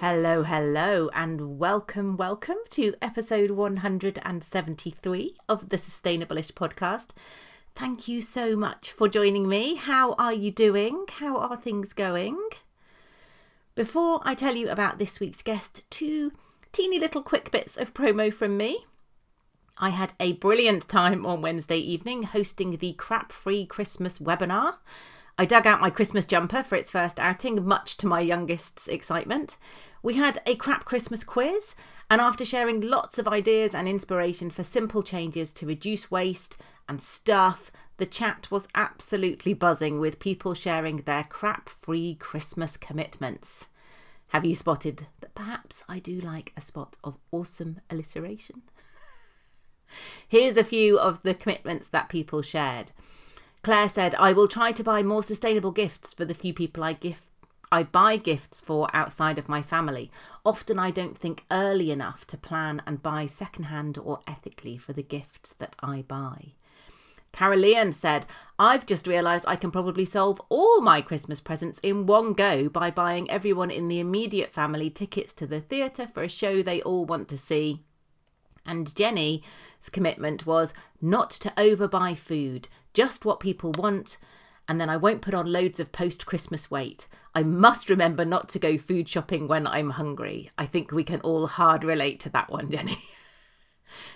Hello, hello, and welcome, welcome to episode 173 of the Sustainableish podcast. Thank you so much for joining me. How are you doing? How are things going? Before I tell you about this week's guest, two teeny little quick bits of promo from me. I had a brilliant time on Wednesday evening hosting the Crap Free Christmas webinar. I dug out my Christmas jumper for its first outing, much to my youngest's excitement. We had a crap Christmas quiz, and after sharing lots of ideas and inspiration for simple changes to reduce waste and stuff, the chat was absolutely buzzing with people sharing their crap free Christmas commitments. Have you spotted that perhaps I do like a spot of awesome alliteration? Here's a few of the commitments that people shared. Claire said, I will try to buy more sustainable gifts for the few people I gift I buy gifts for outside of my family. Often I don't think early enough to plan and buy secondhand or ethically for the gifts that I buy. Carolean said, I've just realised I can probably solve all my Christmas presents in one go by buying everyone in the immediate family tickets to the theatre for a show they all want to see. And Jenny's commitment was not to overbuy food, just what people want, and then I won't put on loads of post Christmas weight. I must remember not to go food shopping when I'm hungry. I think we can all hard relate to that one, Jenny.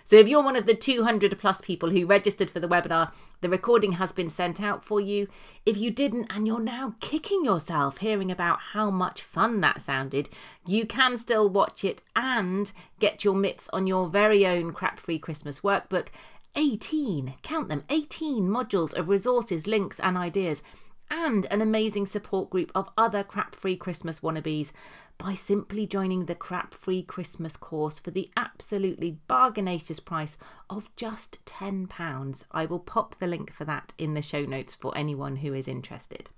so, if you're one of the 200 plus people who registered for the webinar, the recording has been sent out for you. If you didn't and you're now kicking yourself hearing about how much fun that sounded, you can still watch it and get your mitts on your very own crap free Christmas workbook. 18, count them, 18 modules of resources, links, and ideas and an amazing support group of other crap free Christmas wannabes by simply joining the crap free Christmas course for the absolutely bargainacious price of just £10. I will pop the link for that in the show notes for anyone who is interested.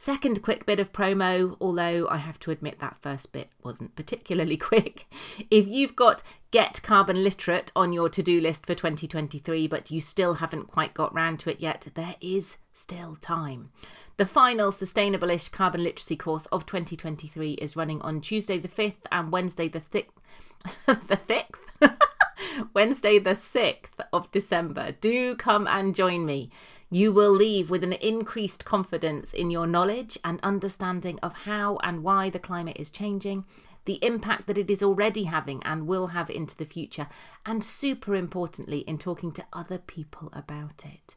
Second quick bit of promo, although I have to admit that first bit wasn't particularly quick. If you've got Get Carbon Literate on your to do list for 2023, but you still haven't quite got round to it yet, there is still time. The final Sustainable ish Carbon Literacy course of 2023 is running on Tuesday the 5th and Wednesday the 6th. the 6th? Wednesday the 6th of December. Do come and join me. You will leave with an increased confidence in your knowledge and understanding of how and why the climate is changing, the impact that it is already having and will have into the future, and super importantly, in talking to other people about it.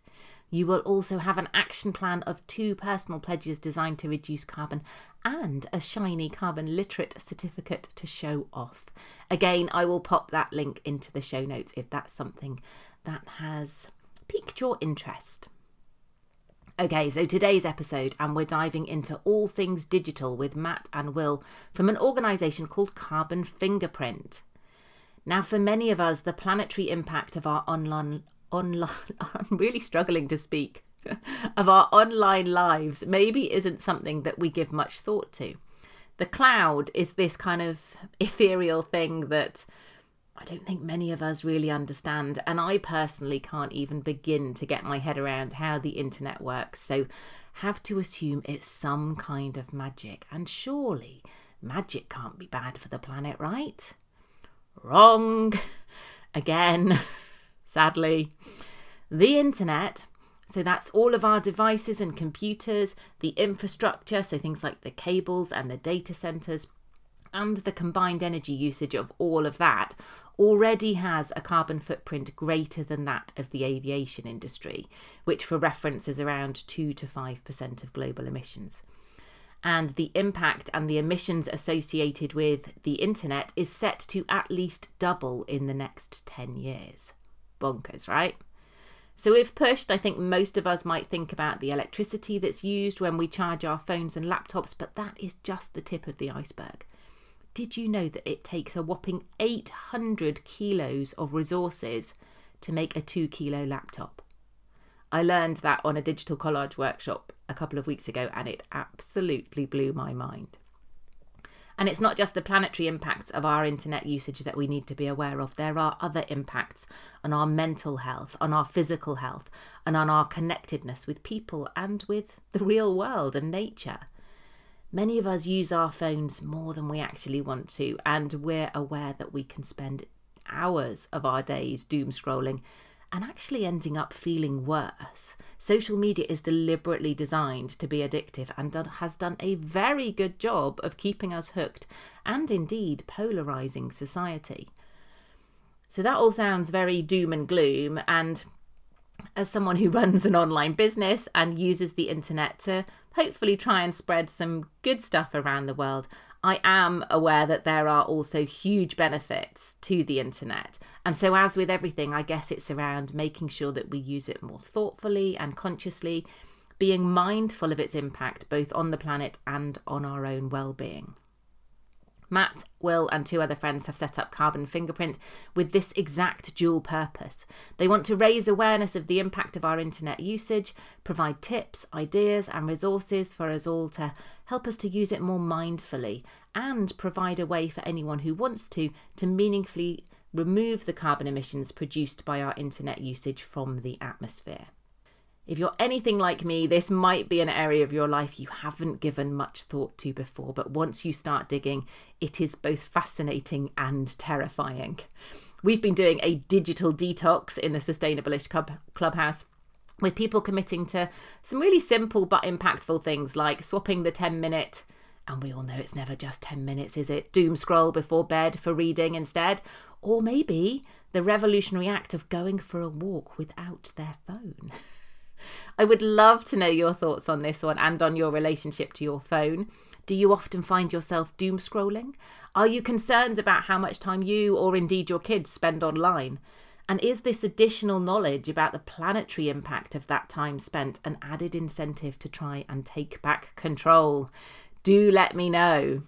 You will also have an action plan of two personal pledges designed to reduce carbon and a shiny carbon literate certificate to show off. Again, I will pop that link into the show notes if that's something that has piqued your interest. Okay, so today's episode, and we're diving into all things digital with Matt and Will from an organisation called Carbon Fingerprint. Now, for many of us, the planetary impact of our online, online, I'm really struggling to speak, of our online lives maybe isn't something that we give much thought to. The cloud is this kind of ethereal thing that I don't think many of us really understand. And I personally can't even begin to get my head around how the internet works. So, have to assume it's some kind of magic. And surely magic can't be bad for the planet, right? Wrong. Again, sadly. The internet. So that's all of our devices and computers, the infrastructure, so things like the cables and the data centers, and the combined energy usage of all of that already has a carbon footprint greater than that of the aviation industry, which for reference is around 2 to 5% of global emissions. And the impact and the emissions associated with the internet is set to at least double in the next 10 years. Bonkers, right? So, if pushed, I think most of us might think about the electricity that's used when we charge our phones and laptops, but that is just the tip of the iceberg. Did you know that it takes a whopping 800 kilos of resources to make a two kilo laptop? I learned that on a digital collage workshop a couple of weeks ago and it absolutely blew my mind. And it's not just the planetary impacts of our internet usage that we need to be aware of. There are other impacts on our mental health, on our physical health, and on our connectedness with people and with the real world and nature. Many of us use our phones more than we actually want to, and we're aware that we can spend hours of our days doom scrolling and actually ending up feeling worse. Social media is deliberately designed to be addictive and has done a very good job of keeping us hooked and indeed polarizing society. So that all sounds very doom and gloom. And as someone who runs an online business and uses the internet to hopefully try and spread some good stuff around the world, I am aware that there are also huge benefits to the internet. And so, as with everything, I guess it's around making sure that we use it more thoughtfully and consciously, being mindful of its impact both on the planet and on our own well being. Matt, Will, and two other friends have set up Carbon Fingerprint with this exact dual purpose. They want to raise awareness of the impact of our internet usage, provide tips, ideas, and resources for us all to help us to use it more mindfully, and provide a way for anyone who wants to to meaningfully remove the carbon emissions produced by our internet usage from the atmosphere. If you're anything like me, this might be an area of your life you haven't given much thought to before, but once you start digging, it is both fascinating and terrifying. We've been doing a digital detox in the Sustainableish Club, Clubhouse with people committing to some really simple but impactful things like swapping the 10 minute, and we all know it's never just 10 minutes, is it? Doom scroll before bed for reading instead, or maybe the revolutionary act of going for a walk without their phone. I would love to know your thoughts on this one and on your relationship to your phone. Do you often find yourself doom scrolling? Are you concerned about how much time you or indeed your kids spend online? And is this additional knowledge about the planetary impact of that time spent an added incentive to try and take back control? Do let me know.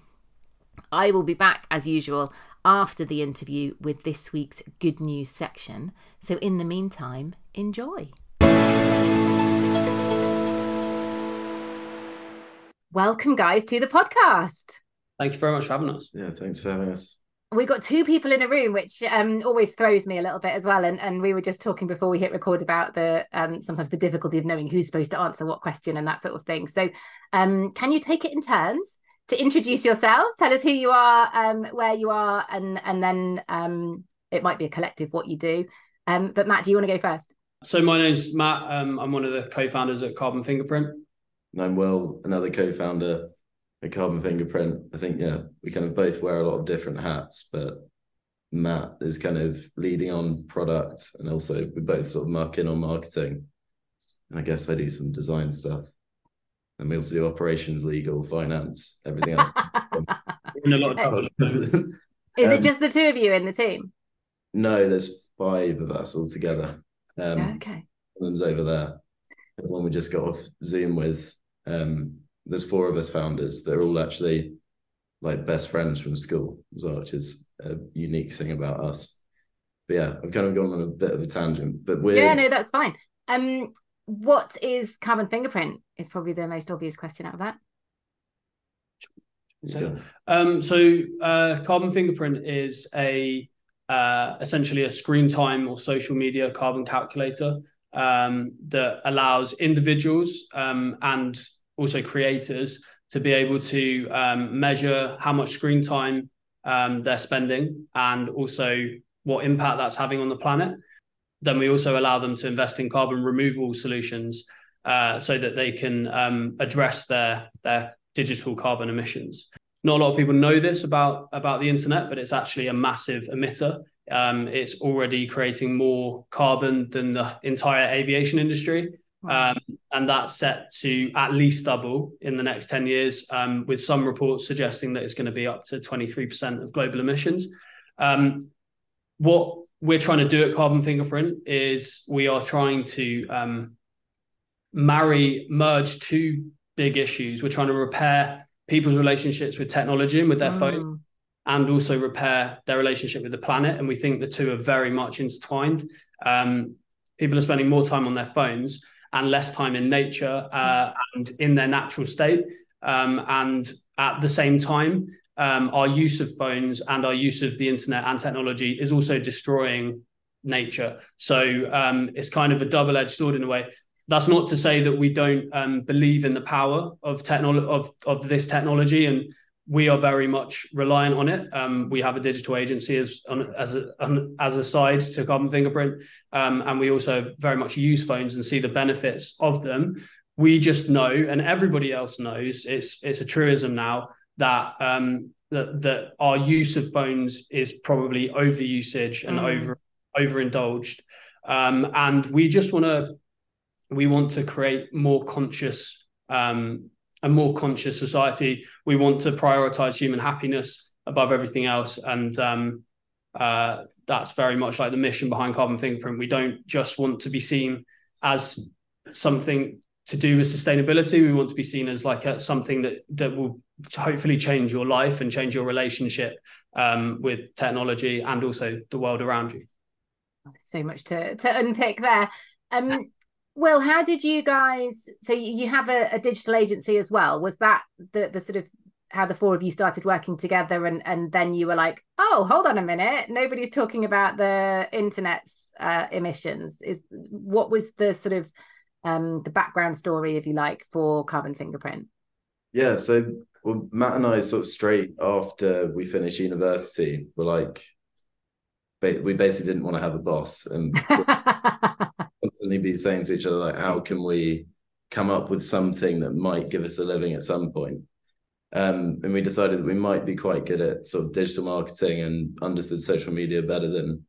I will be back as usual after the interview with this week's good news section. So, in the meantime, enjoy. Welcome, guys, to the podcast. Thank you very much for having us. Yeah, thanks for having us. We've got two people in a room, which um, always throws me a little bit as well. And, and we were just talking before we hit record about the um, sometimes the difficulty of knowing who's supposed to answer what question and that sort of thing. So, um, can you take it in turns to introduce yourselves? Tell us who you are, um, where you are, and and then um, it might be a collective what you do. Um, but Matt, do you want to go first? So my name's Matt. I'm one of the co-founders at Carbon Fingerprint and I'm Will, another co-founder at Carbon Fingerprint. I think yeah, we kind of both wear a lot of different hats, but Matt is kind of leading on product, and also we both sort of mark in on marketing. And I guess I do some design stuff, and we also do operations, legal, finance, everything else. in a lot of trouble. is um, it just the two of you in the team? No, there's five of us all together. Um, okay. One of them's over there. The one we just got off Zoom with um, there's four of us founders. They're all actually like best friends from school as well, which is a unique thing about us. But yeah, I've kind of gone on a bit of a tangent, but we're yeah, no, that's fine. Um, what is carbon fingerprint? Is probably the most obvious question out of that. So, um, so uh, carbon fingerprint is a uh, essentially a screen time or social media carbon calculator um, that allows individuals um, and also creators to be able to um, measure how much screen time um, they're spending and also what impact that's having on the planet. Then we also allow them to invest in carbon removal solutions uh, so that they can um, address their their digital carbon emissions. Not a lot of people know this about about the internet, but it's actually a massive emitter um, it's already creating more carbon than the entire aviation industry. Um, and that's set to at least double in the next 10 years, um, with some reports suggesting that it's going to be up to 23% of global emissions. Um, what we're trying to do at Carbon Fingerprint is we are trying to um, marry, merge two big issues. We're trying to repair people's relationships with technology and with their mm. phone and also repair their relationship with the planet. And we think the two are very much intertwined. Um, people are spending more time on their phones and less time in nature uh, and in their natural state. Um, and at the same time, um, our use of phones and our use of the internet and technology is also destroying nature. So um, it's kind of a double edged sword in a way. That's not to say that we don't um, believe in the power of technology of of this technology, and we are very much reliant on it. Um, we have a digital agency as as a as a side to Carbon Fingerprint, um, and we also very much use phones and see the benefits of them. We just know, and everybody else knows, it's it's a truism now that um, that that our use of phones is probably overusage and mm. over overindulged, um, and we just want to we want to create more conscious um, a more conscious society. We want to prioritize human happiness above everything else, and um, uh, that's very much like the mission behind Carbon Fingerprint. We don't just want to be seen as something to do with sustainability. We want to be seen as like a, something that that will hopefully change your life and change your relationship um, with technology and also the world around you. So much to to unpick there. Um, Will, how did you guys? So you have a, a, digital agency as well. Was that the the sort of how the four of you started working together, and and then you were like, oh, hold on a minute, nobody's talking about the internet's uh, emissions. Is what was the sort of um, the background story, if you like, for Carbon Fingerprint? Yeah, so well, Matt and I sort of straight after we finished university were like, we basically didn't want to have a boss, and constantly be saying to each other like how can we come up with something that might give us a living at some point um, and we decided that we might be quite good at sort of digital marketing and understood social media better than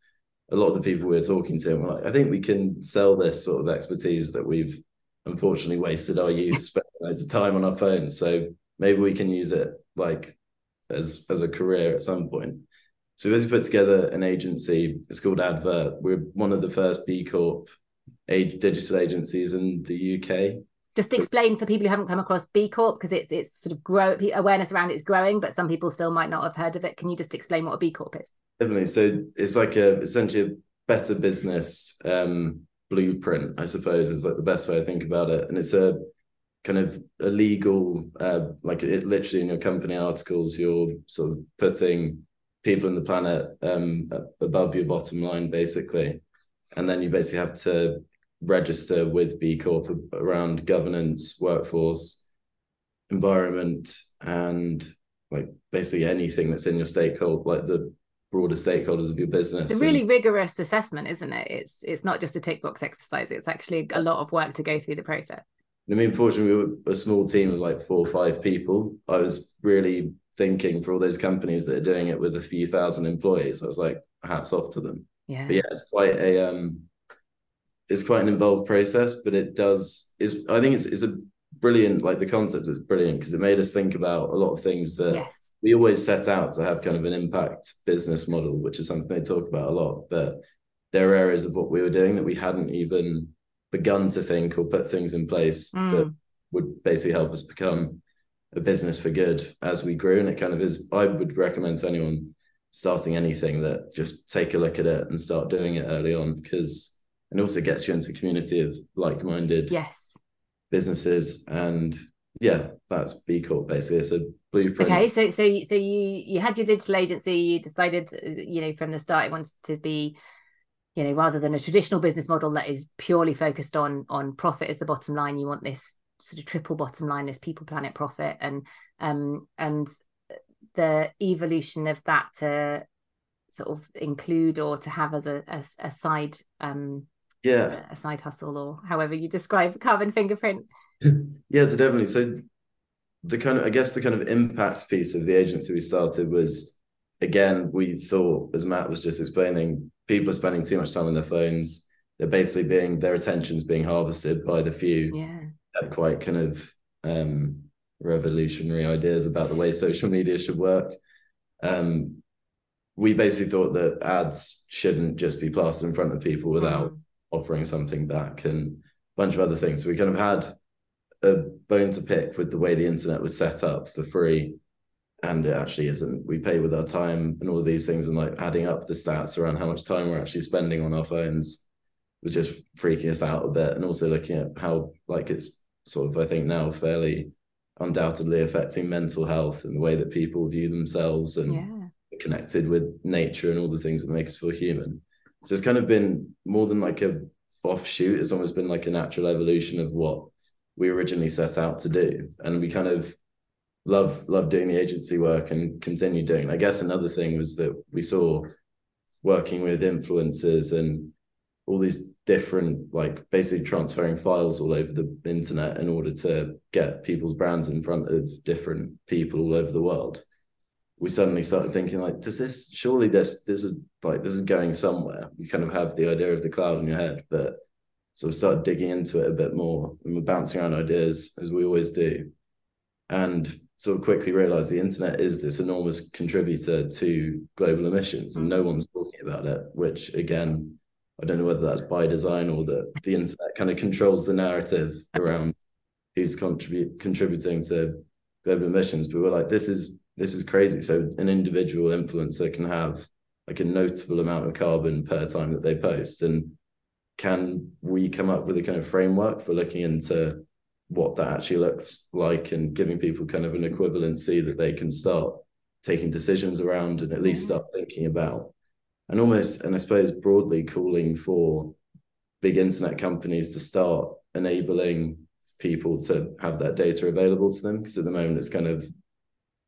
a lot of the people we were talking to. And we're like, I think we can sell this sort of expertise that we've unfortunately wasted our youth spending loads of time on our phones. So maybe we can use it like as as a career at some point. So we basically put together an agency. It's called Advert. We're one of the first B Corp age digital agencies in the UK. Just explain for people who haven't come across B Corp because it's it's sort of grow awareness around it's growing, but some people still might not have heard of it. Can you just explain what a B Corp is? Definitely. So it's like a essentially a better business um, blueprint, I suppose, is like the best way to think about it. And it's a kind of a legal, uh, like it literally in your company articles, you're sort of putting people in the planet um, above your bottom line, basically. And then you basically have to register with B Corp around governance, workforce, environment, and like basically anything that's in your stakeholder, like the broader stakeholders of your business. It's a really and, rigorous assessment, isn't it? It's it's not just a tick box exercise. It's actually a lot of work to go through the process. I mean, fortunately, we were a small team of like four or five people. I was really thinking for all those companies that are doing it with a few thousand employees. I was like, hats off to them. Yeah. But yeah, it's quite a um it's quite an involved process, but it does is I think it's it's a brilliant like the concept is brilliant because it made us think about a lot of things that yes. we always set out to have kind of an impact business model, which is something they talk about a lot. But there are areas of what we were doing that we hadn't even begun to think or put things in place mm. that would basically help us become a business for good as we grew. And it kind of is, I would recommend to anyone starting anything that just take a look at it and start doing it early on because and also gets you into a community of like-minded yes. businesses. And yeah that's b corp basically. It's a blueprint. Okay so so so you you had your digital agency you decided you know from the start it wanted to be you know rather than a traditional business model that is purely focused on on profit as the bottom line you want this sort of triple bottom line this people planet profit. And um and the evolution of that to sort of include or to have as a, a, a side um yeah. a side hustle or however you describe carbon fingerprint? Yeah so definitely. So the kind of i guess the kind of impact piece of the agency we started was again we thought as matt was just explaining people are spending too much time on their phones. They're basically being their attention's being harvested by the few yeah. quite kind of um revolutionary ideas about the way social media should work. Um, we basically thought that ads shouldn't just be plastered in front of people without mm. offering something back and a bunch of other things. So we kind of had a bone to pick with the way the internet was set up for free. And it actually isn't. We pay with our time and all of these things, and like adding up the stats around how much time we're actually spending on our phones was just freaking us out a bit. And also looking at how like it's sort of, I think now fairly undoubtedly affecting mental health and the way that people view themselves and yeah. connected with nature and all the things that make us feel human. So it's kind of been more than like a offshoot. It's almost been like a natural evolution of what we originally set out to do. And we kind of love love doing the agency work and continue doing. I guess another thing was that we saw working with influencers and all these different like basically transferring files all over the internet in order to get people's brands in front of different people all over the world. We suddenly started thinking like does this surely this this is like this is going somewhere. You kind of have the idea of the cloud in your head but so we started digging into it a bit more and we're bouncing around ideas as we always do. And sort of quickly realized the internet is this enormous contributor to global emissions and no one's talking about it which again I don't know whether that's by design or that the internet kind of controls the narrative around who's contribute contributing to global emissions. But we're like, this is this is crazy. So an individual influencer can have like a notable amount of carbon per time that they post. And can we come up with a kind of framework for looking into what that actually looks like and giving people kind of an equivalency that they can start taking decisions around and at least mm-hmm. start thinking about and almost, and I suppose broadly calling for big internet companies to start enabling people to have that data available to them. Because at the moment it's kind of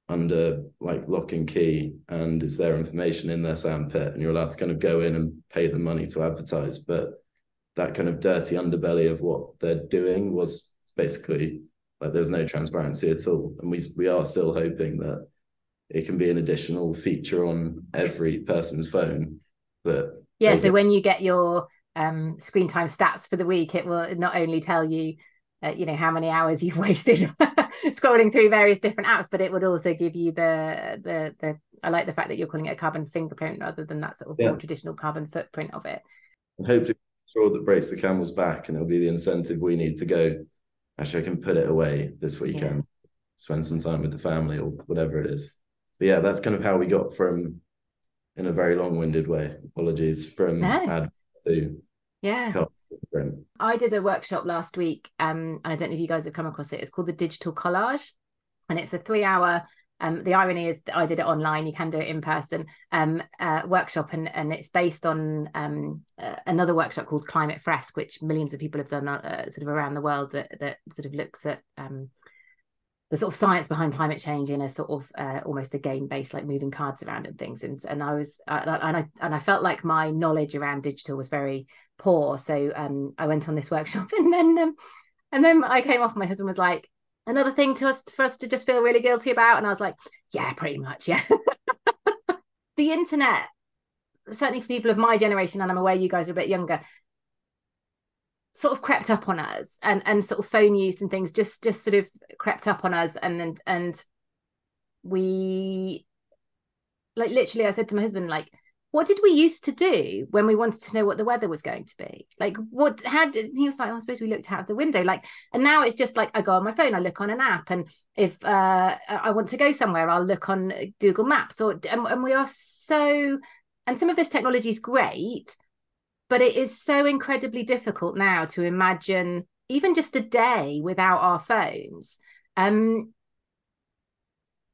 under like lock and key and it's their information in their sandpit and you're allowed to kind of go in and pay them money to advertise. But that kind of dirty underbelly of what they're doing was basically like there was no transparency at all. And we we are still hoping that it can be an additional feature on every person's phone that yeah so get... when you get your um, screen time stats for the week it will not only tell you uh, you know how many hours you've wasted scrolling through various different apps but it would also give you the the the i like the fact that you're calling it a carbon fingerprint rather than that sort of yeah. more traditional carbon footprint of it and hopefully straw that breaks the camel's back and it'll be the incentive we need to go actually i can put it away this weekend yeah. spend some time with the family or whatever it is but yeah, that's kind of how we got from, in a very long-winded way. Apologies from no. ad to yeah. I did a workshop last week, um, and I don't know if you guys have come across it. It's called the Digital Collage, and it's a three-hour. Um, the irony is that I did it online. You can do it in person. Um, uh, workshop, and and it's based on um, uh, another workshop called Climate Fresque, which millions of people have done uh, sort of around the world that that sort of looks at um, the sort of science behind climate change in a sort of uh, almost a game based like moving cards around and things. And and I was uh, and I and I felt like my knowledge around digital was very poor. So um I went on this workshop and then um, and then I came off my husband was like another thing to us for us to just feel really guilty about. And I was like yeah pretty much yeah. The internet certainly for people of my generation and I'm aware you guys are a bit younger sort of crept up on us and and sort of phone use and things just just sort of crept up on us and and and we like literally I said to my husband like what did we used to do when we wanted to know what the weather was going to be? Like what how did he was like oh, I suppose we looked out of the window. Like and now it's just like I go on my phone I look on an app and if uh I want to go somewhere I'll look on Google Maps or and, and we are so and some of this technology is great but it is so incredibly difficult now to imagine even just a day without our phones. Um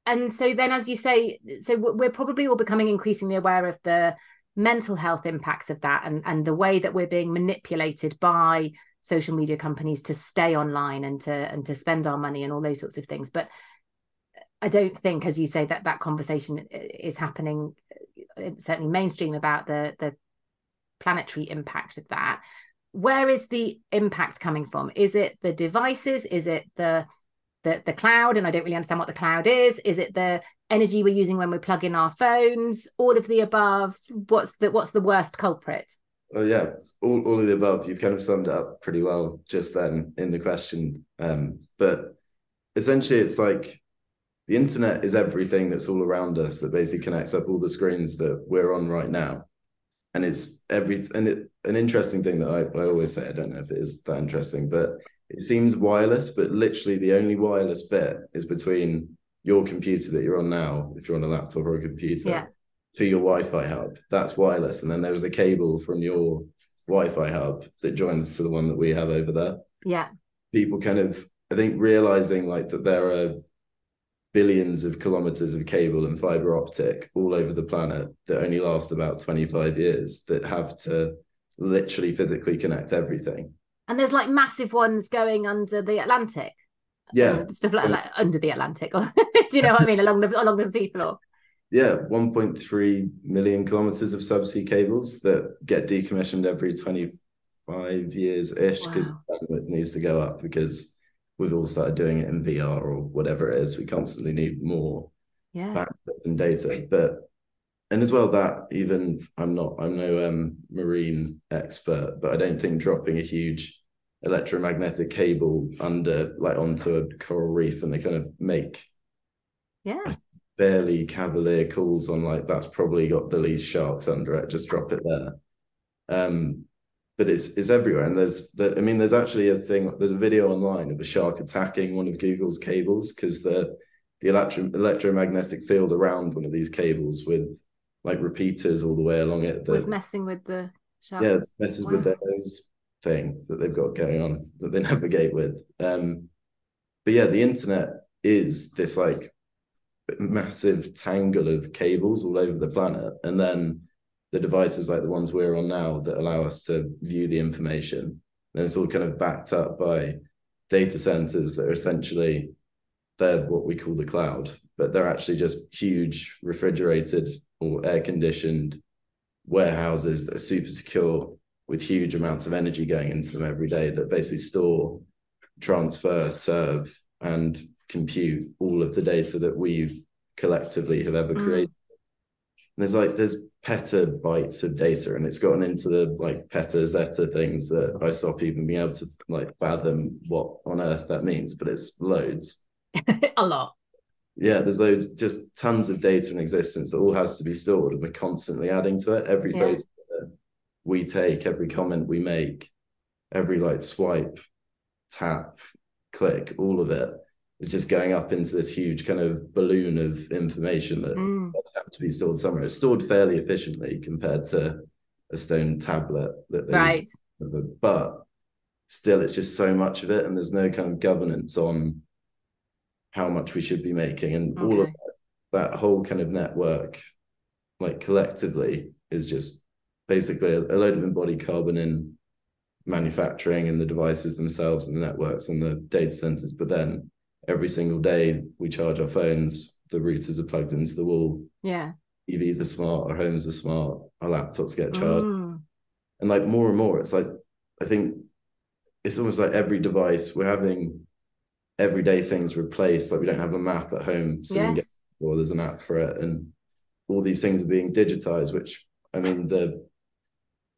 and so then as you say so we're probably all becoming increasingly aware of the mental health impacts of that and and the way that we're being manipulated by social media companies to stay online and to and to spend our money and all those sorts of things. But I don't think, as you say, that that conversation is happening uh, certainly mainstream about the the planetary impact of that. Where is the impact coming from? Is it the devices? Is it the the, the cloud? And i don't really understand what the cloud is. Is it the energy we're using when we plug in our phones? All of the above. What's the what's the worst culprit? Oh yeah, all, all of the above. You've kind of summed it up pretty well just then in the question. Um, but essentially, it's like the internet is everything that's all around us that basically connects up all the screens that we're on right now and it's every and it, an interesting thing that I, I always say i don't know if it is that interesting but it seems wireless but literally the only wireless bit is between your computer that you're on now if you're on a laptop or a computer yeah. to your wi-fi hub. That's wireless. And then there's a cable from your wi-fi hub that joins to the one that we have over there. Yeah. People kind of i think realizing like that there are billions of kilometers of cable and fiber optic all over the planet that only last about 25 years that have to literally physically connect everything. And there's like massive ones going under the Atlantic. Yeah. Uh, Stuff like, like under the Atlantic. Or do you know what I mean? Along the along the seafloor. Yeah, 1.3 million kilometers of subsea cables that get decommissioned every 25 years ish because Wow. bandwidth needs to go up because we've all started doing it in VR or whatever it is. We constantly need more Yeah. bandwidth and data. But and as well that even I'm not I'm no um marine expert, but I don't think dropping a huge electromagnetic cable under like onto a coral reef and they kind of make Yeah. barely cavalier calls on like that's probably got the least sharks under it. Just drop it there. Um, but it's it's everywhere, and there's the, I mean, there's actually a thing. There's a video online of a shark attacking one of Google's cables because the the electro, electromagnetic field around one of these cables with like repeaters all the way along it. Was messing with the sharks. yeah, messes with Wow. their nose thing that they've got going on that they navigate with. Um, but yeah, the internet is this like massive tangle of cables all over the planet, and then the devices like the ones we're on now that allow us to view the information. And it's all kind of backed up by data centers that are essentially they're what we call the cloud, but they're actually just huge refrigerated or air conditioned warehouses that are super secure with huge amounts of energy going into them every day that basically store, transfer, serve, and compute all of the data that we collectively have ever Mm. created. There's like there's petabytes of data, and it's gotten into the like peta zeta things that I stop even being able to like fathom what on earth that means, but it's loads. a lot. Yeah, there's loads, just tons of data in existence that all has to be stored, and we're constantly adding to it. Every Yeah. photo we take, every comment we make, every like swipe, tap, click, all of it is just going up into this huge kind of balloon of information that Mm. have to be stored somewhere. It's stored fairly efficiently compared to a stone tablet that they Right. use but still it's just so much of it and there's no kind of governance on how much we should be making and all of that, that whole kind of network like collectively is just basically a, a load of embodied carbon in manufacturing and the devices themselves and the networks and the data centers but then every single day we charge our phones the routers are plugged into the wall Yeah. evs are smart our homes are smart our laptops get charged Mm. and like more and more it's like i think it's almost like every device we're having everyday things replaced like we don't have a map at home so can get Yes. or there's an app for it and all these things are being digitized which i mean the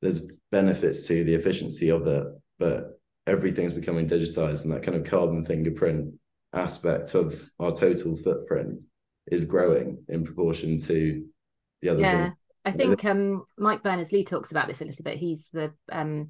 there's benefits to the efficiency of it but everything's becoming digitized and that kind of carbon fingerprint aspect of our total footprint is growing in proportion to the other Yeah. things I think um, Mike Berners Lee talks about this a little bit. He's the um,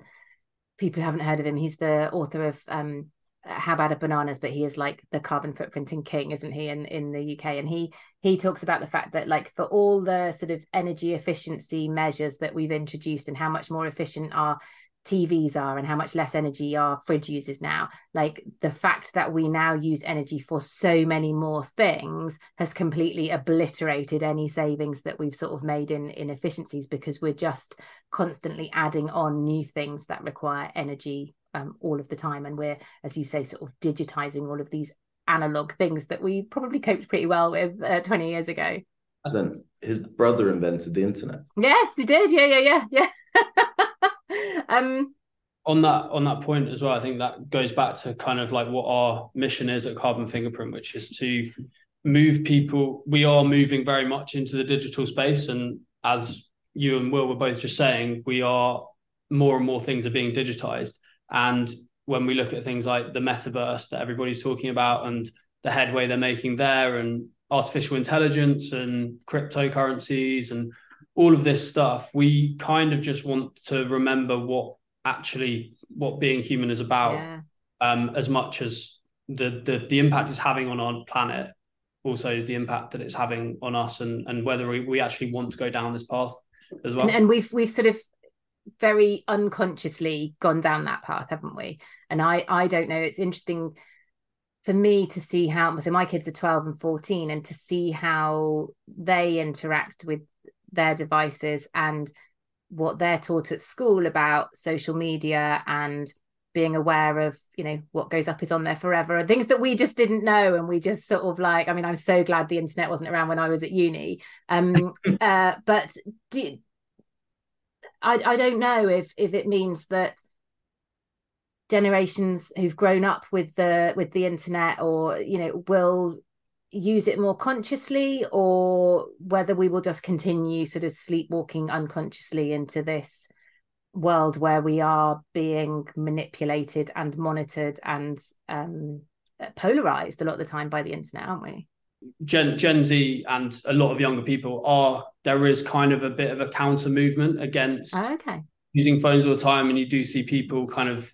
people who haven't heard of him. He's the author of um, How Bad Are Bananas, but he is like the carbon footprinting king, isn't he? In in the UK, and he he talks about the fact that like for all the sort of energy efficiency measures that we've introduced and how much more efficient our TVs are and how much less energy our fridge uses now. Like the fact that we now use energy for so many more things has completely obliterated any savings that we've sort of made in in efficiencies because we're just constantly adding on new things that require energy um, all of the time. And we're, as you say, sort of digitizing all of these analog things that we probably coped pretty well with uh, 20 years ago. His brother invented the internet. Yes, he did. Yeah, yeah, yeah, yeah. um, on that on that point as well, I think that goes back to kind of like what our mission is at Carbon Fingerprint, which is to move people. We are moving very much into the digital space, and as you and Will were both just saying, we are more and more things are being digitized. And when we look at things like the metaverse that everybody's talking about and the headway they're making there, and artificial intelligence and cryptocurrencies and all of this stuff, we kind of just want to remember what actually what being human is about yeah. um, as much as the, the the impact it's having on our planet also the impact that it's having on us and and whether we, we actually want to go down this path as well and, and we've we've sort of very unconsciously gone down that path haven't we and i i don't know it's interesting for me to see how so my kids are 12 and 14 and to see how they interact with their devices and what they're taught at school about social media and being aware of you know what goes up is on there forever and things that we just didn't know. And we just sort of like i mean i'm so glad the internet wasn't around when i was at uni. Um uh but do I, I don't know if if it means that generations who've grown up with the with the internet or you know will use it more consciously or whether we will just continue sort of sleepwalking unconsciously into this world where we are being manipulated and monitored and um, polarized a lot of the time by the internet aren't we? Gen Gen Z and a lot of younger people are there is kind of a bit of a counter movement against oh, okay. using phones all the time and you do see people kind of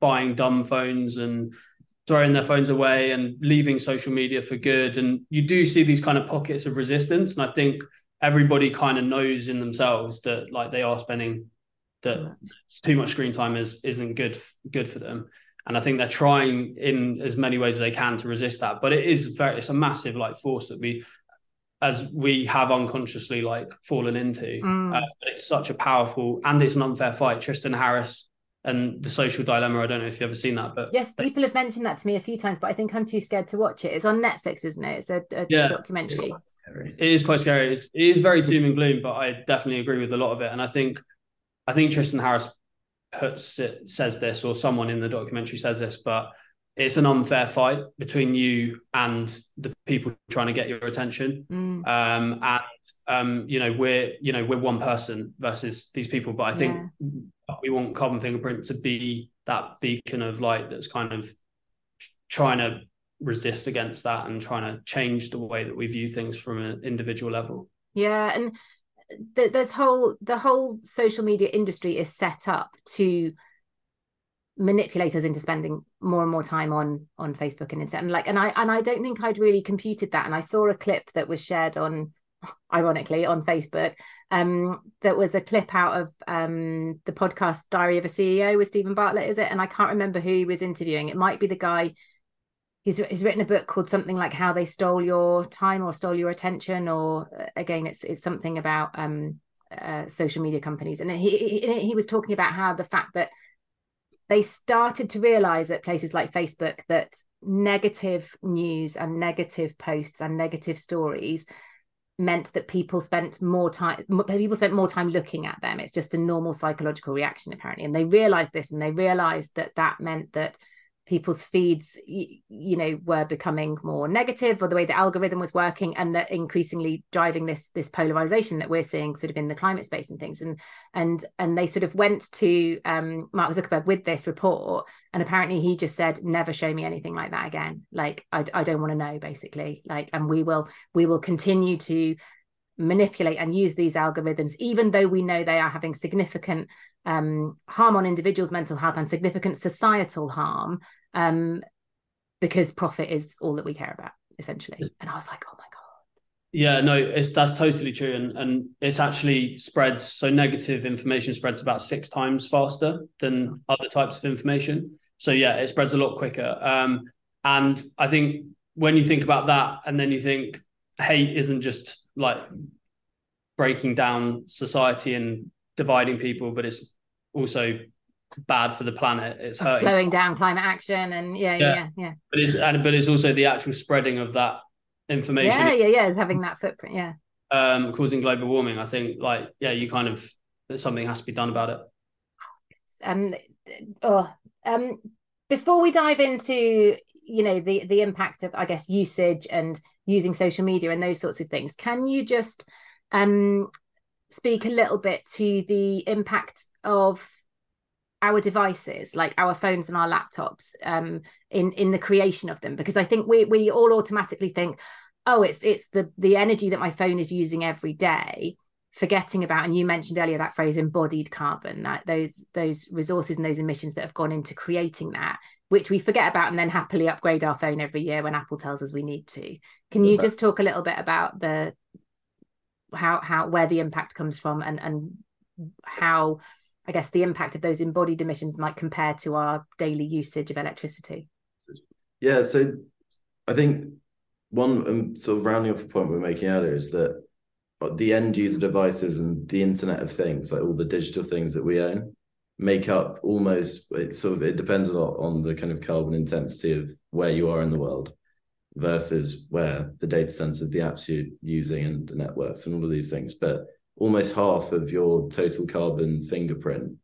buying dumb phones and throwing their phones away and leaving social media for good. And you do see these kind of pockets of resistance. And I think everybody kind of knows in themselves that like they are spending that too much, screen time is isn't good good for them. And I think they're trying in as many ways as they can to resist that. But it is very it's a massive like force that we as we have unconsciously like fallen into. Mm. Uh, it's such a powerful and it's an unfair fight. Tristan Harris and the social dilemma. I don't know if you've ever seen that, but yes, people have mentioned that to me a few times, but I think I'm too scared to watch it. It's on Netflix, isn't it? It's a, a yeah, documentary. It is quite scary. It's, it is very doom and gloom, but I definitely agree with a lot of it. And I think, I think Tristan Harris puts it says this, or someone in the documentary says this, but it's an unfair fight between you and the people trying to get your attention. Mm. Um, and um, you know, we're you know we're one person versus these people, but I think yeah. We want Carbon Fingerprint to be that beacon of light that's kind of trying to resist against that and trying to change the way that we view things from an individual level. Yeah, and th- there's whole the whole social media industry is set up to manipulate us into spending more and more time on on Facebook and Instagram. And like, and I and I don't think I'd really computed that. And I saw a clip that was shared on, ironically, on Facebook. Um, that was a clip out of um the podcast Diary of a CEO with Steven Bartlett, is it? And I can't remember who he was interviewing. It might be the guy. He's, he's written a book called something like how they stole your time or stole your attention or uh, again it's it's something about um uh, social media companies and he, he he was talking about how the fact that they started to realize at places like Facebook that negative news and negative posts and negative stories meant that people spent more time people spent more time looking at them. It's just a normal psychological reaction apparently. And they realized this and they realized that that meant that people's feeds you know were becoming more negative or the way the algorithm was working and that increasingly driving this this polarization that we're seeing sort of in the climate space and things. And and and they sort of went to um, Mark Zuckerberg with this report and apparently he just said never show me anything like that again. Like I, I don't want to know basically. Like and we will we will continue to manipulate and use these algorithms even though we know they are having significant um, harm on individuals mental health and significant societal harm um, because profit is all that we care about essentially. And I was like, oh my god. Yeah, no, it's that's totally true, and and it's actually spreads. So negative information spreads about six times faster than other types of information. So yeah, it spreads a lot quicker. Um, and I think when you think about that, and then you think hate isn't just like breaking down society and dividing people, but it's also bad for the planet. It's hurting. slowing down climate action, and yeah, yeah, yeah, yeah. But it's and but it's also the actual spreading of that information. Yeah, yeah, yeah. It's having that footprint. Yeah. Um, causing global warming. I think, like, yeah, you kind of something has to be done about it. Um, oh, um, before we dive into you know the the impact of I guess usage and using social media and those sorts of things, can you just um speak a little bit to the impact of our devices like our phones and our laptops um, in in the creation of them because i think we we all automatically think oh it's it's the the energy that my phone is using every day. Forgetting about and you mentioned earlier that phrase embodied carbon that those those resources and those emissions that have gone into creating that which we forget about and then happily upgrade our phone every year when apple tells us we need to. Can you just talk a little bit about the how how where the impact comes from and and how I guess the impact of those embodied emissions might compare to our daily usage of electricity. Yeah, so I think one um, sort of rounding off the point we're making earlier is that the end user devices and the Internet of Things, like all the digital things that we own, make up almost it sort of it depends a lot on the kind of carbon intensity of where you are in the world versus where the data centers, the apps you're using and the networks and all of these things. But almost half of your total carbon fingerprint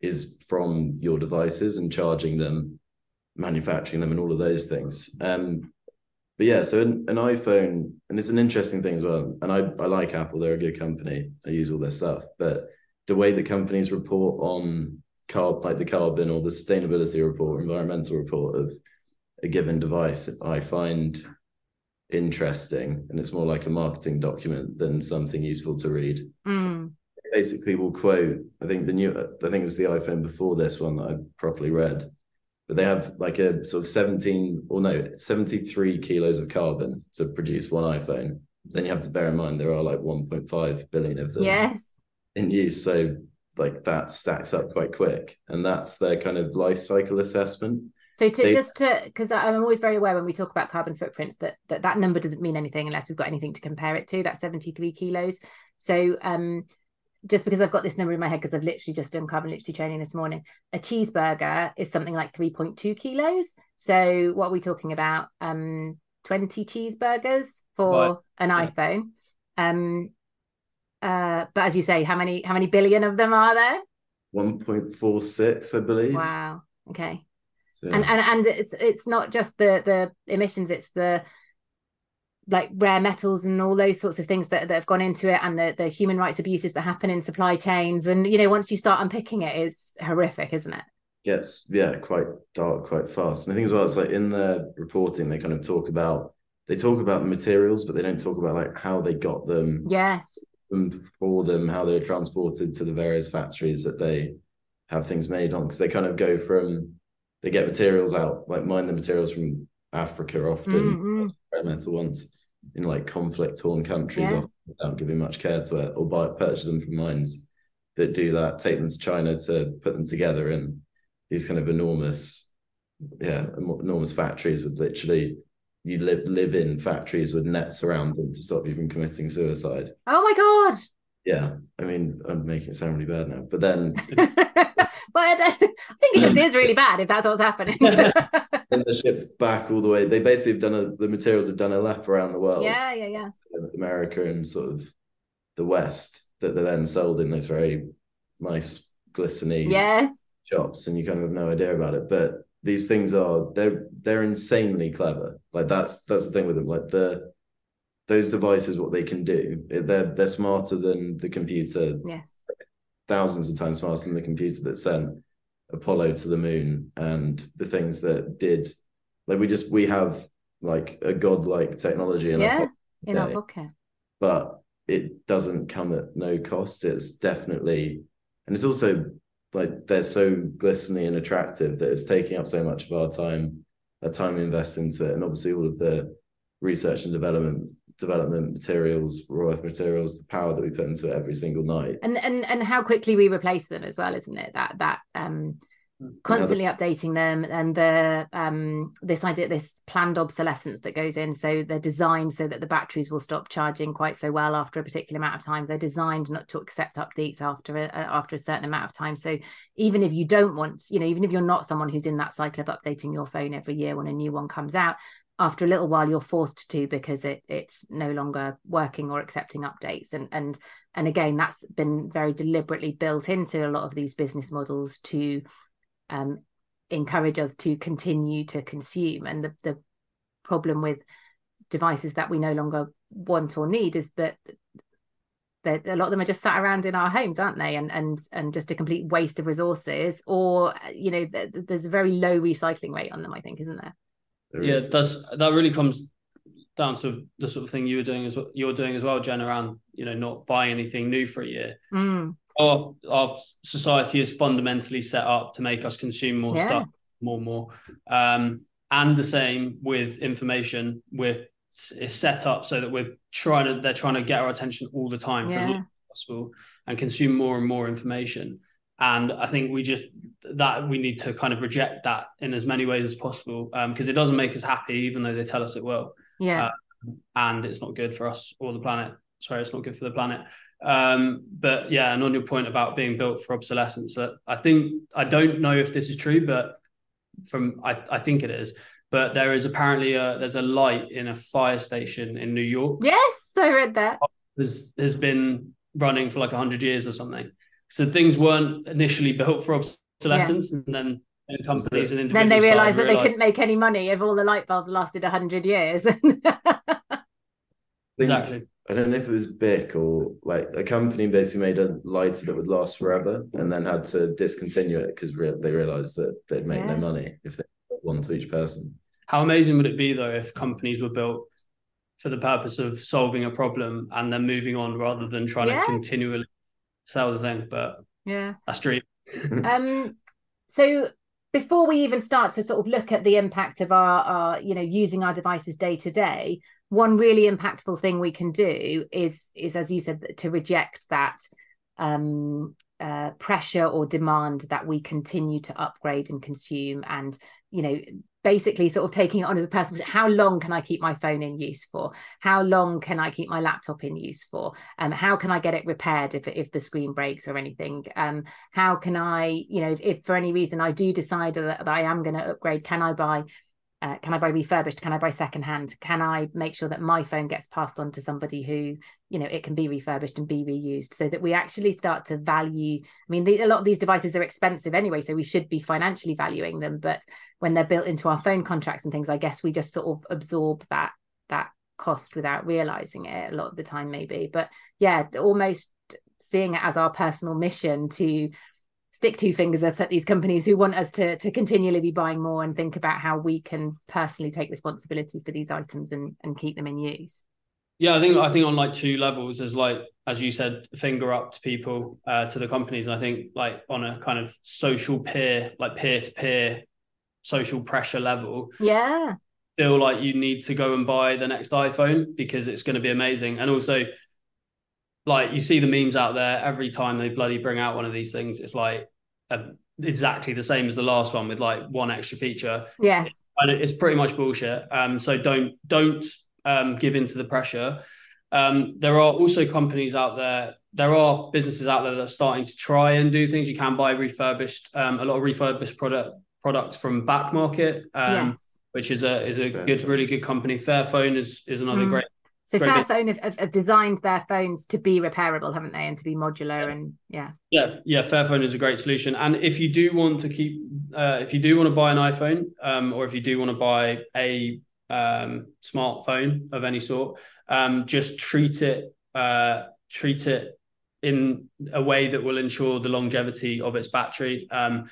is from your devices and charging them, manufacturing them, and all of those things. Um, but yeah, so an, an, iPhone, and it's an interesting thing as well. And I, I like Apple; they're a good company. I use all their stuff, but the way that companies report on carb, like the carbon or the sustainability report, environmental report of a given device, I find interesting, and it's more like a marketing document than something useful to read. Mm. Basically, we'll quote. I think the new. I think it was the iPhone before this one that I properly read, but they have like a sort of seventeen or no seventy three kilos of carbon to produce one iPhone. Then you have to bear in mind there are like one point five billion of them. Yes. In use, so like that stacks up quite quick, and that's their kind of life cycle assessment. So to they, just to because I'm always very aware when we talk about carbon footprints that, that that number doesn't mean anything unless we've got anything to compare it to. That's 73 kilos. So um, just because I've got this number in my head because I've literally just done carbon literacy training this morning, a cheeseburger is something like 3.2 kilos. So what are we talking about? Um, 20 cheeseburgers for an yeah. iPhone. Um, uh, but as you say, how many how many billion of them are there? 1.46, I believe. Wow. Okay. And and and it's it's not just the the emissions; it's the like rare metals and all those sorts of things that, that have gone into it and the, the human rights abuses that happen in supply chains. And you know once you start unpicking it it's horrific isn't it? Gets yeah quite dark quite fast. And i think as well it's like in the reporting they kind of talk about they talk about the materials but they don't talk about like how they got them yes. them for them how they're transported to the various factories that they have things made on. Because they kind of go from they get materials out, like mine the materials from Africa often, mm-hmm. metal ones in like conflict torn countries yeah. without giving much care to it, or buy purchase them from mines that do that, take them to China to put them together in these kind of enormous, yeah, enormous factories with literally you live live in factories with nets around them to stop you from committing suicide. Oh my god! Yeah, I mean, I'm making it sound really bad now, but then but I, think it just is really bad if that's what's happening. and the ship's back all the way. They basically have done a, the materials have done a lap around the world. Yeah, yeah, yeah. America and sort of the West that they're then sold in those very nice, glistening yes. shops, and you kind of have no idea about it. But these things are they're they're insanely clever. Like that's that's the thing with them. Like the those devices, what they can do, they're they're smarter than the computer. Yes thousands of times faster than the computer that sent Apollo to the moon and the things that did like we just we have like a godlike technology in yeah, our in our pocket. But it doesn't come at no cost. It's definitely and it's also like they're so glistening and attractive that it's taking up so much of our time, our time invest into it. And obviously all of the research and development development materials, raw earth materials, the power that we put into it every single night. And and and how quickly we replace them as well, isn't it? That that um constantly yeah, the, updating them and the um this idea this planned obsolescence that goes in so they're designed so that the batteries will stop charging quite so well after a particular amount of time they're designed not to accept updates after a, after a certain amount of time so even if you don't want you know even if you're not someone who's in that cycle of updating your phone every year when a new one comes out after a little while you're forced to because it it's no longer working or accepting updates. And and and again that's been very deliberately built into a lot of these business models to um, encourage us to continue to consume. And the, the problem with devices that we no longer want or need is that that a lot of them are just sat around in our homes aren't they? And and and just a complete waste of resources or you know there's a very low recycling rate on them i think isn't there there yeah, is. that's that really comes down to the sort of thing you were doing as well, you're doing as well, Jen, around you know not buying anything new for a year. Mm. Our our society is fundamentally set up to make us consume more yeah. stuff, more and more. Um, and the same with information. We're it's set up so that we're trying to they're trying to get our attention all the time yeah. as possible and consume more and more information and I think we just that we need to kind of reject that in as many ways as possible because um, it doesn't make us happy, even though they tell us it will. Yeah, uh, and it's not good for us or the planet. sorry, it's not good for the planet. Um, but yeah, and on your point about being built for obsolescence, uh, I think I don't know if this is true, but from I, I think it is. But there is apparently a there's a light in a fire station in New York. Yes, I read that. Has has been running for like hundred years or something. So things weren't initially built for obsolescence, yeah. and then and companies and individuals. Then they realised that they couldn't make any money if all the light bulbs lasted hundred years. exactly. I don't know if it was Bic or like a company basically made a lighter that would last forever and then had to discontinue it because re- they realized that they'd make yeah. no money if they put one to each person. How amazing would it be though if companies were built for the purpose of solving a problem and then moving on rather than trying yes. to continually sell the thing? But yeah, that's true. um, so before we even start to sort of look at the impact of our, our you know using our devices day to day one really impactful thing we can do is is as you said to reject that um, uh, pressure or demand that we continue to upgrade and consume and you know basically sort of taking it on as a person how long can i keep my phone in use for? How long can i keep my laptop in use for? Um, how can i get it repaired if, if the screen breaks or anything? Um, how can i you know if, if for any reason i do decide that, that i am going to upgrade can i buy uh, can I buy refurbished? Can I buy secondhand? Can I make sure that my phone gets passed on to somebody who, you know, it can be refurbished and be reused so that we actually start to value? I mean, the, a lot of these devices are expensive anyway, so we should be financially valuing them. But when they're built into our phone contracts and things, I guess we just sort of absorb that that cost without realizing it a lot of the time, maybe. But yeah, almost seeing it as our personal mission to stick two fingers up at these companies who want us to to continually be buying more and think about how we can personally take responsibility for these items and and keep them in use. Yeah i think i think on like two levels there's like as you said finger up to people uh, to the companies. And i think like on a kind of social peer like peer to peer social pressure level yeah. feel like you need to go and buy the next iphone because it's going to be amazing. And also like you see the memes out there every time they bloody bring out one of these things it's like a, exactly the same as the last one with like one extra feature. Yes. And it's pretty much bullshit. Um so don't don't um give into the pressure. Um there are also companies out there there are businesses out there that are starting to try and do things. You can buy refurbished um a lot of refurbished product products from back market um yes. which is a is a good really good company. Fairphone is is another mm. great so Fairphone have, have, designed their phones to be repairable, haven't they, and to be modular and yeah. Yeah, yeah. Fairphone is a great solution, and if you do want to keep, uh, if you do want to buy an iPhone, um, or if you do want to buy a um, smartphone of any sort, um, just treat it, uh, treat it in a way that will ensure the longevity of its battery. Um,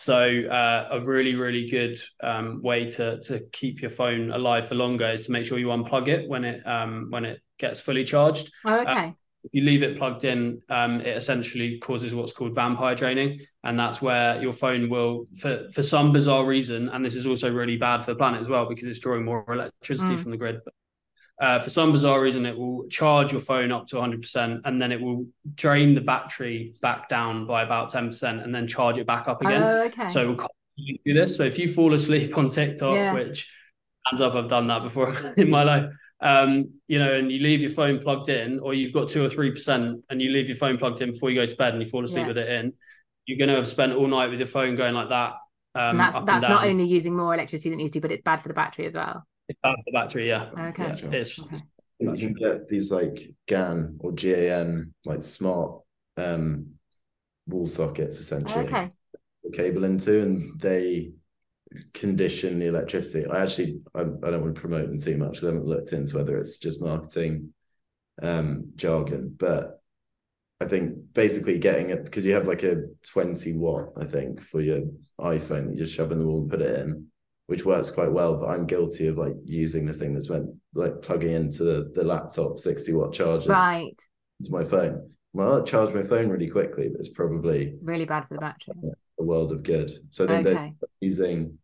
so uh, a really, really good um, way to to keep your phone alive for longer is to make sure you unplug it when it um, when it gets fully charged. Oh, uh, okay. Uh, if you leave it plugged in, um, it essentially causes what's called vampire draining, and that's where your phone will, for for some bizarre reason, and this is also really bad for the planet as well because it's drawing more electricity mm. from the grid. But uh, for some bizarre reason, it will charge your phone up to 100%, and then it will drain the battery back down by about 10%, and then charge it back up again. Oh, okay. So we'll do this. So if you fall asleep on TikTok, yeah. which hands up, I've done that before in my life. Um, you know, and you leave your phone plugged in, or you've got two or three percent, and you leave your phone plugged in before you go to bed, and you fall asleep yeah. with it in, you're going to have spent all night with your phone going like that. Um, and that's that's and not only using more electricity than it needs to, but it's bad for the battery as well. It's bad the battery, yeah. Okay. Yeah, it's, okay. You can get these like GAN or GAN, like smart um, wall sockets essentially. Okay. Cable into, and they condition the electricity. I actually I, I don't want to promote them too much. I haven't looked into whether it's just marketing um, jargon, but I think basically getting it because you have like a 20 watt, I think, for your iPhone that you just shove in the wall and put it in which works quite well. But I'm guilty of like using the thing that's meant like plugging into the, the laptop 60 watt charger. Right. It's my phone. Well, I'll charge my phone really quickly, but it's probably really bad for the battery. A world of good. So I think okay. they're using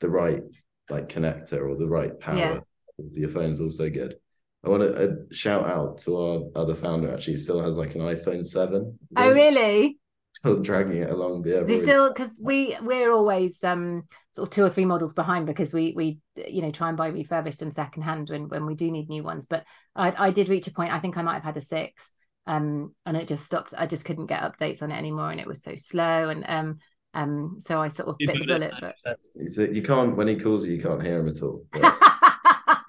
the right like connector or the right power yeah. for your phone's also good. I want to uh, shout out to our other founder. Actually, he still has like an iPhone seven. Oh, really? still dragging it along. Yeah, still because we we're always um sort of two or three models behind because we we you know try and buy refurbished and second hand when when we do need new ones. But I I did reach a point. I think I might have had a six. Um, and it just stopped. I just couldn't get updates on it anymore, and it was so slow. And um, um, so I sort of bit the bullet. But you can't when he calls you, you can't hear him at all. But...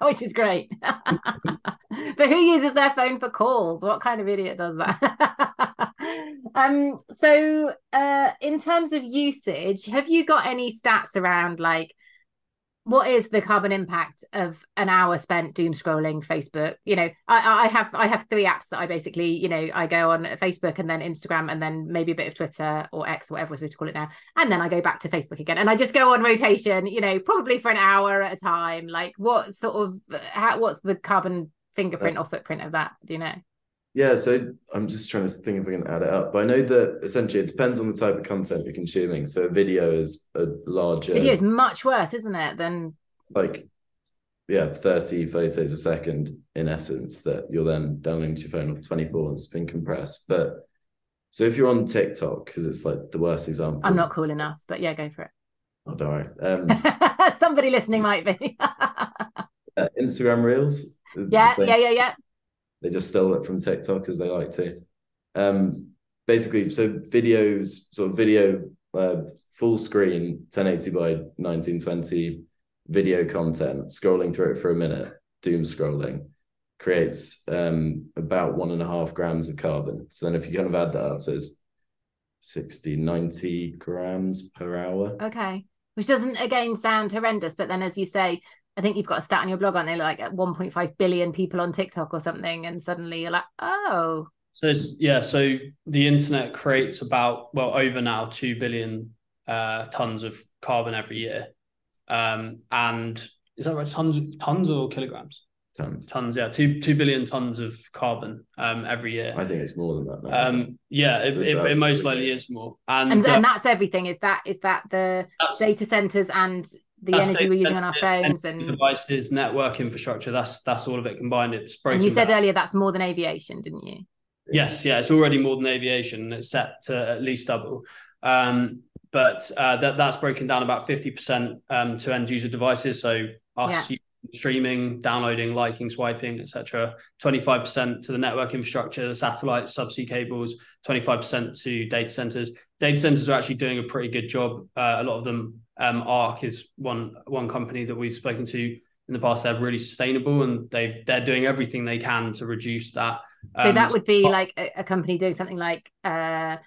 Which is great. but who uses their phone for calls? What kind of idiot does that? um, so uh, in terms of usage, have you got any stats around like what is the carbon impact of an hour spent doom scrolling facebook you know I, I have i have three apps that i basically you know i go on facebook and then instagram and then maybe a bit of twitter or x or whatever we're supposed to call it now and then i go back to facebook again and i just go on rotation you know probably for an hour at a time like what sort of how, what's the carbon fingerprint or footprint of that do you know yeah, so I'm just trying to think if I can add it up. But I know that essentially it depends on the type of content you're consuming. So video is a larger video is much worse, isn't it, than like yeah, 30 photos a second in essence that you're then downloading to your phone or 24 has been compressed. But so if you're on TikTok, because it's like the worst example. I'm not cool enough, but yeah, go for it. Oh, don't worry. Um, Somebody listening might be. uh, Instagram Reels. Yeah, yeah, yeah, yeah. They just stole it from TikTok as they like to. Um, basically, so videos, sort of video, uh, full screen, 1080 by 1920 video content, scrolling through it for a minute, doom scrolling, creates um, about one and a half grams of carbon. So then if you kind of add that up, so it's 60, 90 grams per hour. Okay. Which doesn't again sound horrendous, but then as you say, I think you've got a stat on your blog, aren't they? Like at 1.5 billion people on TikTok or something, and suddenly you're like, oh. So yeah, so the internet creates about well over now two billion uh, tons of carbon every year, um, and is that right? Tons, tons or kilograms? Tons. Tons, yeah, two two billion tons of carbon um, every year. I think it's more than that. Um, yeah, it, it, it, most likely is more, and and, uh, and that's everything. Is that is that the data centers and the that's energy we're using on our phones and devices, network infrastructure. That's that's all of it combined. It's broken. And you said earlier that's more than aviation, didn't you? Yes, yeah, it's already more than aviation. It's set to at least double. Um, but uh, that that's broken down about fifty percent um, to end user devices. So us yeah. streaming, downloading, liking, swiping, etc. Twenty five percent to the network infrastructure, the satellites, subsea cables. Twenty five percent to data centers. Data centers are actually doing a pretty good job. Uh, a lot of them um, Ark is one one company that we've spoken to in the past. They're really sustainable and they they're doing everything they can to reduce that. Um, so that um, would be but, like a, a, company doing something like uh,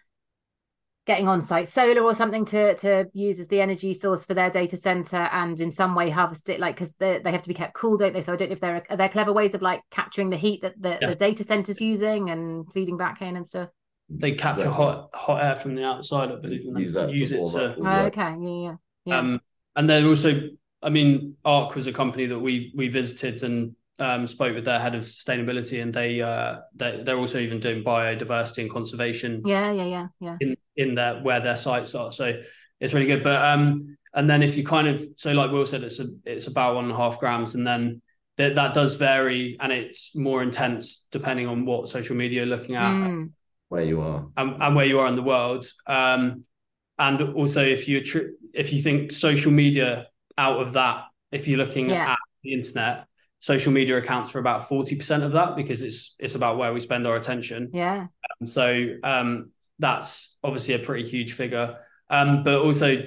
getting on site solar or something to to use as the energy source for their data center and in some way harvest it like because they, they have to be kept cool don't they so i don't know if there are, are there clever ways of like capturing the heat that the, yeah. the data center's using and feeding back in and stuff they capture exactly. hot hot air from the outside i believe and use, use it to oh, okay yeah yeah yeah. Um, and then also, I mean, Ark was a company that we we visited and um, spoke with their head of sustainability, and they uh, they they're also even doing biodiversity and conservation. Yeah, yeah, yeah, yeah. In in their where their sites are, so it's really good. But um, and then if you kind of so like Will said, it's a, it's about one and a half grams, and then that that does vary, and it's more intense depending on what social media you're looking at. Mm. Where you are and, and where you are in the world, um, and also if you if you think social media out of that, if you're looking yeah. at the internet, social media accounts for about 40% of that because it's it's about where we spend our attention. Yeah. Um, so um, that's obviously a pretty huge figure. Um, but also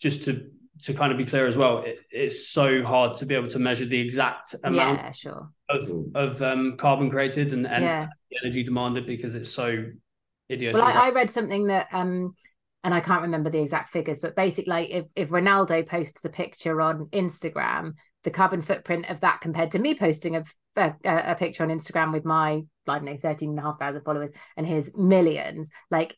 just to to kind of be clear as well, it, it's so hard to be able to measure the exact amount yeah, sure. of, of um, carbon created and, and yeah. energy demanded because it's so idiotic. Well, I, I read something that um, and I can't remember the exact figures, but basically, like if, if Ronaldo posts a picture on Instagram, the carbon footprint of that compared to me posting a, a, a picture on Instagram with my, I don't know, 13 and a half thousand followers and his millions, like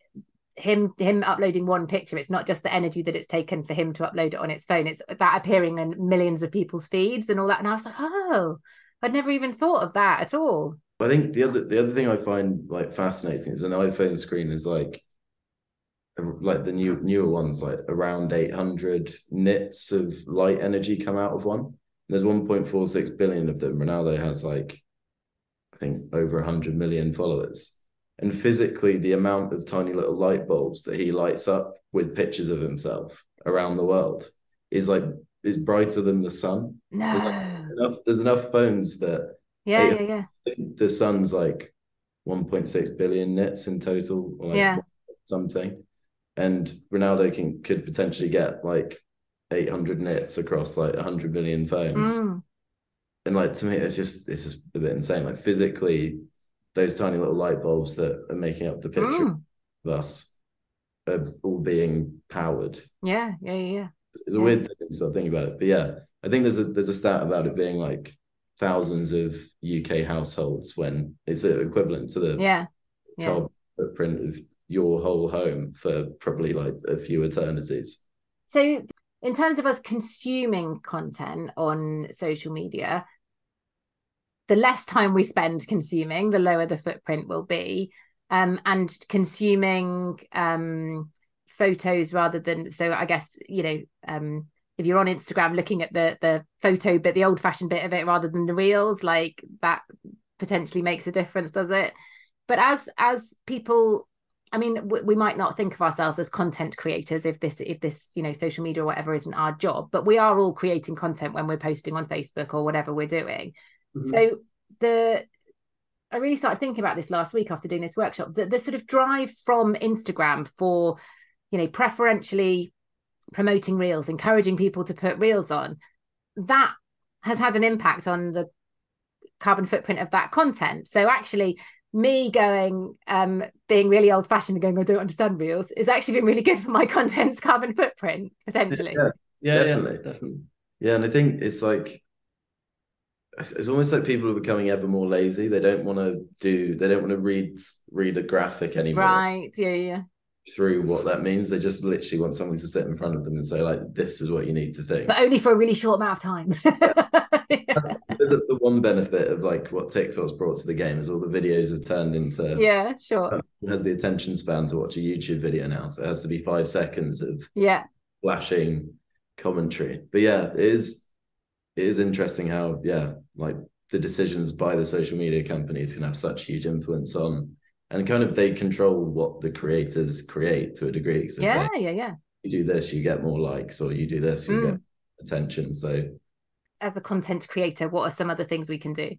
him him uploading one picture it's not just the energy that it's taken for him to upload it on its phone it's that appearing in millions of people's feeds and all that and i was like oh i'd never even thought of that at all. I think the other the other thing i find like fascinating is an iphone screen is like like the new newer ones, like around 800 nits of light energy come out of one. There's 1.46 billion of them. Ronaldo has like, I think, over 100 million followers. and physically the amount of tiny little light bulbs that he lights up with pictures of himself around the world is like is brighter than the sun. No. There's, enough, there's enough phones that yeah, yeah, yeah. the sun's like 1.6 billion nits in total, or like Yeah. something. And Ronaldo can could potentially get like 800 nits across like 100 million phones. Mm. And like to me, it's just it's just a bit insane. Like physically, those tiny little light bulbs that are making up the picture Mm. of us are all being powered. Yeah, yeah, yeah, yeah. It's, it's a weird thing to start thinking about it, but yeah, I think there's a there's a stat about it being like thousands of UK households when it's equivalent to the Yeah. Yeah. footprint of your whole home for probably like a few eternities. So, in terms of us consuming content on social media, the less time we spend consuming, the lower the footprint will be. Um, and consuming um, photos rather than so, I guess you know, um, if you're on Instagram looking at the the photo bit, the old fashioned bit of it rather than the reels, like that potentially makes a difference, does it? But as as people I mean, we, we might not think of ourselves as content creators if this, if this, you know, social media or whatever isn't our job, but we are all creating content when we're posting on Facebook or whatever we're doing. Mhm. So the, I really started thinking about this last week after doing this workshop. The, the sort of drive from Instagram for, you know, preferentially promoting reels, encouraging people to put reels on, that has had an impact on the carbon footprint of that content. So actually, me going um being really old fashioned and going i don't understand reels is actually been really good for my content's carbon footprint potentially Yeah. yeah, Definitely. yeah, definitely. Yeah, and I think it's like it's, it's almost like people are becoming ever more lazy. They don't want to do. They don't want to read read a graphic anymore right yeah yeah through what that means. They just literally want someone to sit in front of them and say like, "This is what you need to think." but only for a really short amount of time That's, that's the one benefit of like what TikTok's brought to the game is all the videos have turned into. yeah sure um, has the attention span to watch a YouTube video now, so it has to be five seconds of yeah flashing commentary. But yeah, it is it is interesting how yeah, like the decisions by the social media companies can have such huge influence on and kind of they control what the creators create to a degree. Because they yeah say yeah yeah you do this, you get more likes, or you do this, you Mm. get attention. So as a content creator what are some other things we can do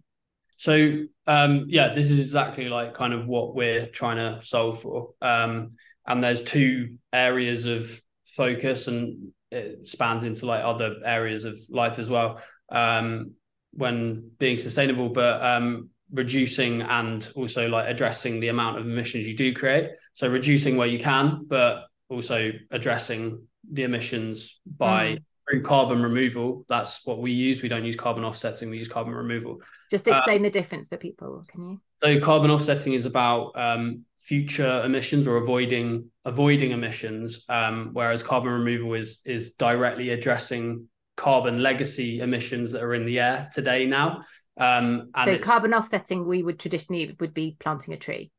So um, yeah, this is exactly like kind of what we're trying to solve for. Um, and there's two areas of focus, and it spans into like other areas of life as well. Um, when being sustainable, but um, reducing and also like addressing the amount of emissions you do create. So reducing where you can, but also addressing the emissions by through carbon removal. That's what we use. We don't use carbon offsetting. We use carbon removal. just explain the difference for people can you So carbon offsetting is about um, future emissions or avoiding avoiding emissions, um, whereas carbon removal is is directly addressing carbon legacy emissions that are in the air today now. Um, and so it's, carbon offsetting we would traditionally would be planting a tree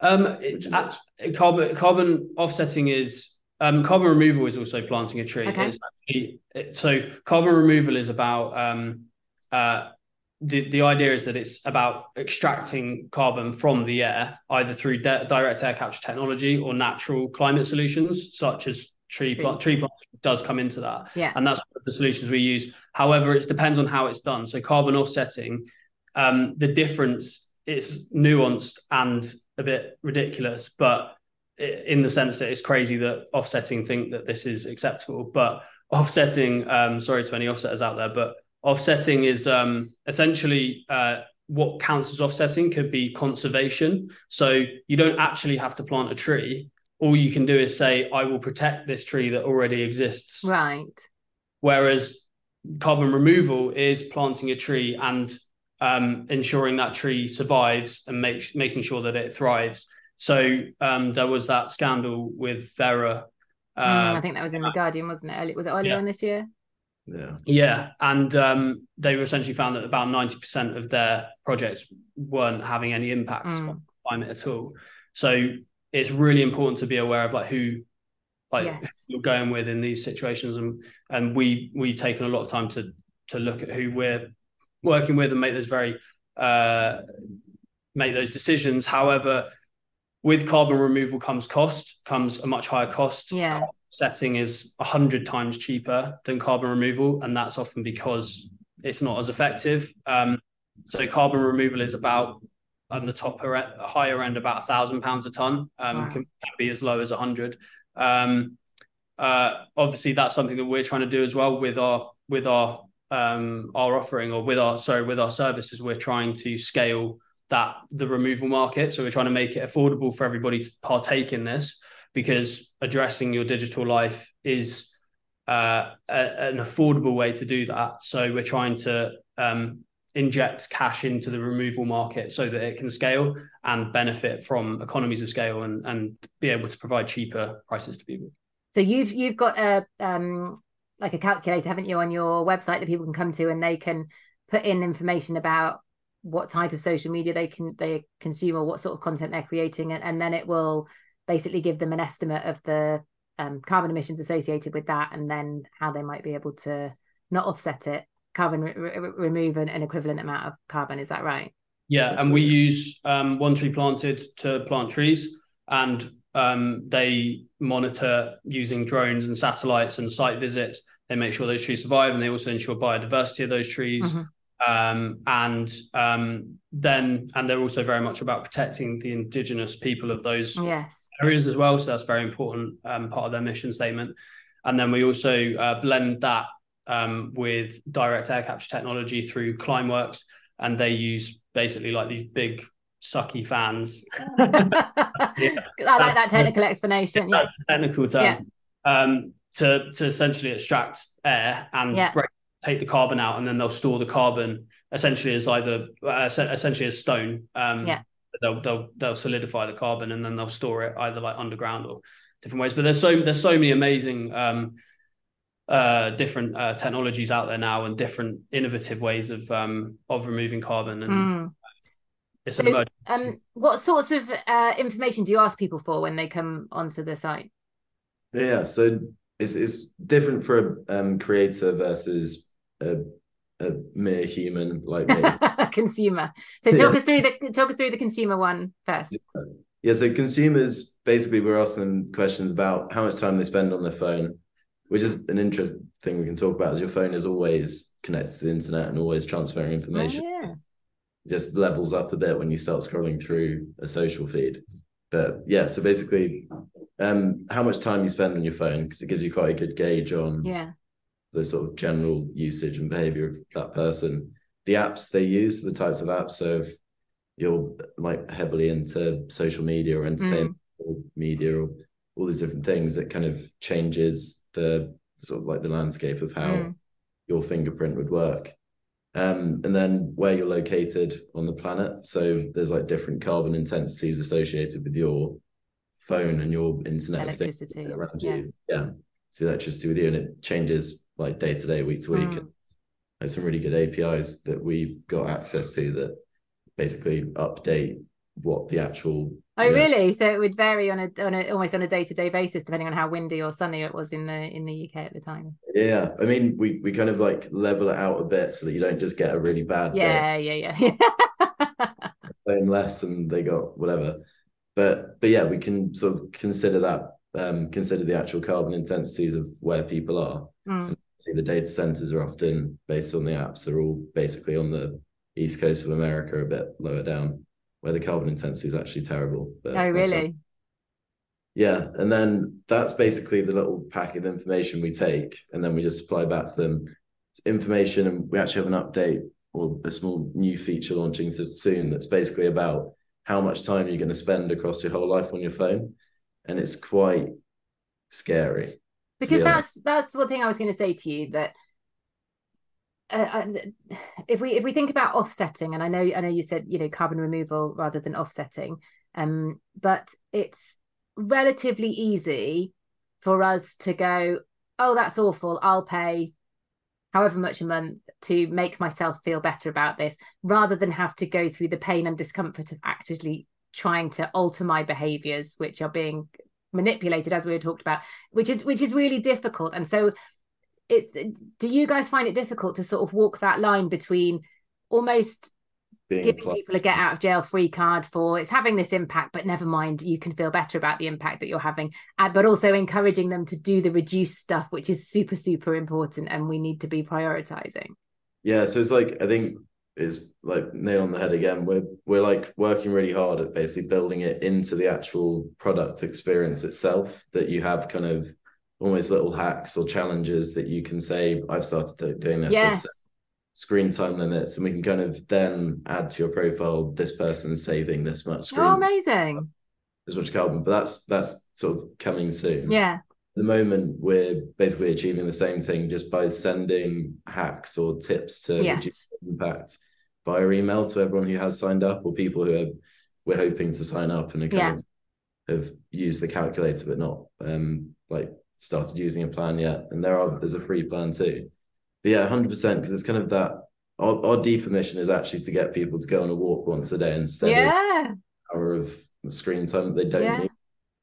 um, Which it, is uh, carbon carbon offsetting is um, carbon removal is also planting a tree. Okay. Actually, it- so carbon removal is about um, uh, the the idea is that it's about extracting carbon from the air either through de- direct air capture technology or natural climate solutions such as tree plant tree planting does come into that yeah and that's one of the solutions we use. However, it depends on how it's done. So carbon offsetting, um, the difference is nuanced and a bit ridiculous, but in the sense that it's crazy that offsetting think that this is acceptable. But offsetting, um, sorry to any offsetters out there, but offsetting is um, essentially uh, what counts as offsetting could be conservation. So you don't actually have to plant a tree. All you can do is say, I will protect this tree that already exists. right Whereas carbon removal is planting a tree and um, ensuring that tree survives and makes making sure that it thrives. So um, there was that scandal with Verra. Uh, Mm, i think that was in the guardian wasn't it Early- was it earlier yeah. on this year yeah. Yeah, and um, they were essentially found that about ninety percent of their projects weren't having any impact Mm. on climate at all. So it's really important to be aware of like who, like Yes. who you're going with in these situations, and and we we've taken a lot of time to to look at who we're working with and make this very uh, make those decisions. However, with carbon removal comes cost, comes a much higher cost. Yeah. Setting is a hundred times cheaper than carbon removal, and that's often because it's not as effective. Um, so carbon removal is about on the top higher end about a thousand pounds a ton. Um, wow. can be as low as a hundred. Um, uh, obviously, that's something that we're trying to do as well with our with our um, our offering or with our sorry with our services. We're trying to scale that the removal market. So we're trying to make it affordable for everybody to partake in this because addressing your digital life is uh, a, an affordable way to do that. So we're trying to um, inject cash into the removal market so that it can scale and benefit from economies of scale and, and be able to provide cheaper prices to people. So you've you've got a um, like a calculator, haven't you, on your website that people can come to and they can put in information about what type of social media they can they consume or what sort of content they're creating and, and then it will basically give them an estimate of the um, carbon emissions associated with that and then how they might be able to not offset it carbon re- re- remove an, an, equivalent amount of carbon is that right yeah and we use um, one tree planted to plant trees and um, they monitor using drones and satellites and site visits they make sure those trees survive and they also ensure biodiversity of those trees mm-hmm um, and um, then and they're also very much about protecting the indigenous people of those yes. areas as well. So that's very important um, part of their mission statement. And then we also uh, blend that um, with direct air capture technology through Climeworks, and they use basically like these big sucky fans. yeah, I like that technical explanation. That's yeah. technical term. Yeah. Um, to to essentially extract air and yeah. break take the carbon out and then they'll store the carbon essentially as either uh, essentially as stone. Um, yeah. They'll they'll they'll solidify the carbon and then they'll store it either like underground or different ways. But there's so there's so many amazing um, uh, different uh, technologies out there now and different innovative ways of um, of removing carbon and mm. it's so, an um, what sorts of uh, information do you ask people for when they come onto the site? Yeah, so it's it's different for a um, creator versus a, a mere human like me. A consumer. So talk yeah. us through the talk us through the consumer one first. Yeah. yeah, so consumers basically we're asking them questions about how much time they spend on their phone, which is an interesting thing we can talk about as your phone is always connected to the internet and always transferring information. Oh, yeah. It just levels up a bit when you start scrolling through a social feed. But yeah, so basically um how much time you spend on your phone because it gives you quite a good gauge on yeah the sort of general usage and behavior of that person. The apps they use, the types of apps. So if you're like heavily into social media or entertainment mm. or media or all these different things, it kind of changes the sort of like the landscape of how mm. your fingerprint would work. Um, and then where you're located on the planet. So there's like different carbon intensities associated with your phone and your internet electricity around yeah. you. Yeah. So electricity with you and it changes like day to day, week to week. Mm. There's some really good APIs that we've got access to that basically update what the actual Oh know, really? So it would vary on a on a almost on a day to day basis depending on how windy or sunny it was in the in the UK at the time. Yeah, I mean we we kind of like level it out a bit so that you don't just get a really bad yeah day. yeah yeah playing less and they got whatever. But but yeah, we can sort of consider that um consider the actual carbon intensities of where people are. Mm see the data centers are often based on the apps are all basically on the east coast of America, a bit lower down, where the carbon intensity is actually terrible. But oh, really? Yeah, and then that's basically the little packet of information we take, and then we just supply back to them information, and we actually have an update or a small new feature launching soon that's basically about how much time you're going to spend across your whole life on your phone, and it's quite scary because yeah. that's that's the thing I was going to say to you that uh, uh, if we if we think about offsetting, and I know I know you said you know carbon removal rather than offsetting, um, but it's relatively easy for us to go, oh, that's awful. I'll pay however much a month to make myself feel better about this, rather than have to go through the pain and discomfort of actively trying to alter my behaviors, which are being manipulated as we had talked about which is which is really difficult and so it's do you guys find it difficult to sort of walk that line between almost being giving people a get out of jail free card for it's having this impact but never mind you can feel better about the impact that you're having uh, but also encouraging them to do the reduced stuff which is super super important and we need to be prioritizing Yeah, so it's like I think it's like nail on the head again. We're we're like working really hard at basically building it into the actual product experience itself. That you have kind of almost little hacks or challenges that you can say, I've started doing this. Yes screen time limits, and we can kind of then add to your profile. This person's saving this much screen, oh amazing this much carbon. But that's that's sort of coming soon. yeah At the moment, we're basically achieving the same thing just by sending hacks or tips to reduce impact via email to everyone who has signed up or people who are we're hoping to sign up and are kind of have used the calculator but not um like started using a plan yet. And there are there's a free plan too. But yeah, hundred percent because it's kind of that. Our, our deeper mission is actually to get people to go on a walk once a day instead of yeah an hour of screen time that they don't Yeah. need,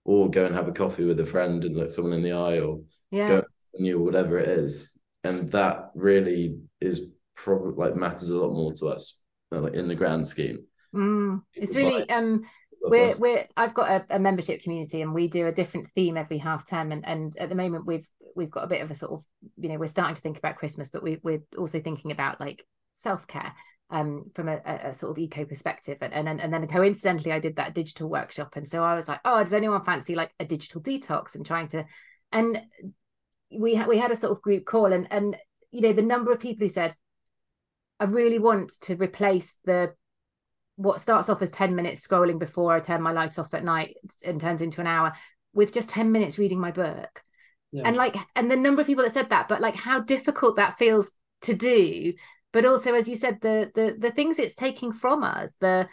or go and have a coffee with a friend and look someone in the eye, or yeah Go- you or whatever it is. And that really is probably like matters a lot more to us, uh, like in the grand scheme. Mm. it's really um we're we're I've got a, a membership community and we do a different theme every half term. And and at the moment we've we've got a bit of a sort of you know we're starting to think about Christmas but we we're also thinking about like self care um from a, a, a sort of eco perspective. And, and then and then coincidentally I did that digital workshop. And so I was like oh does anyone fancy like a digital detox and trying to and we had we had a sort of group call and and you know the number of people who said I really want to replace the what starts off as 10 minutes scrolling before I turn my light off at night and turns into an hour with just 10 minutes reading my book. Yeah. And like, and the number of people that said that, but like how difficult that feels to do. But also, as you said, the the the things it's taking from us, the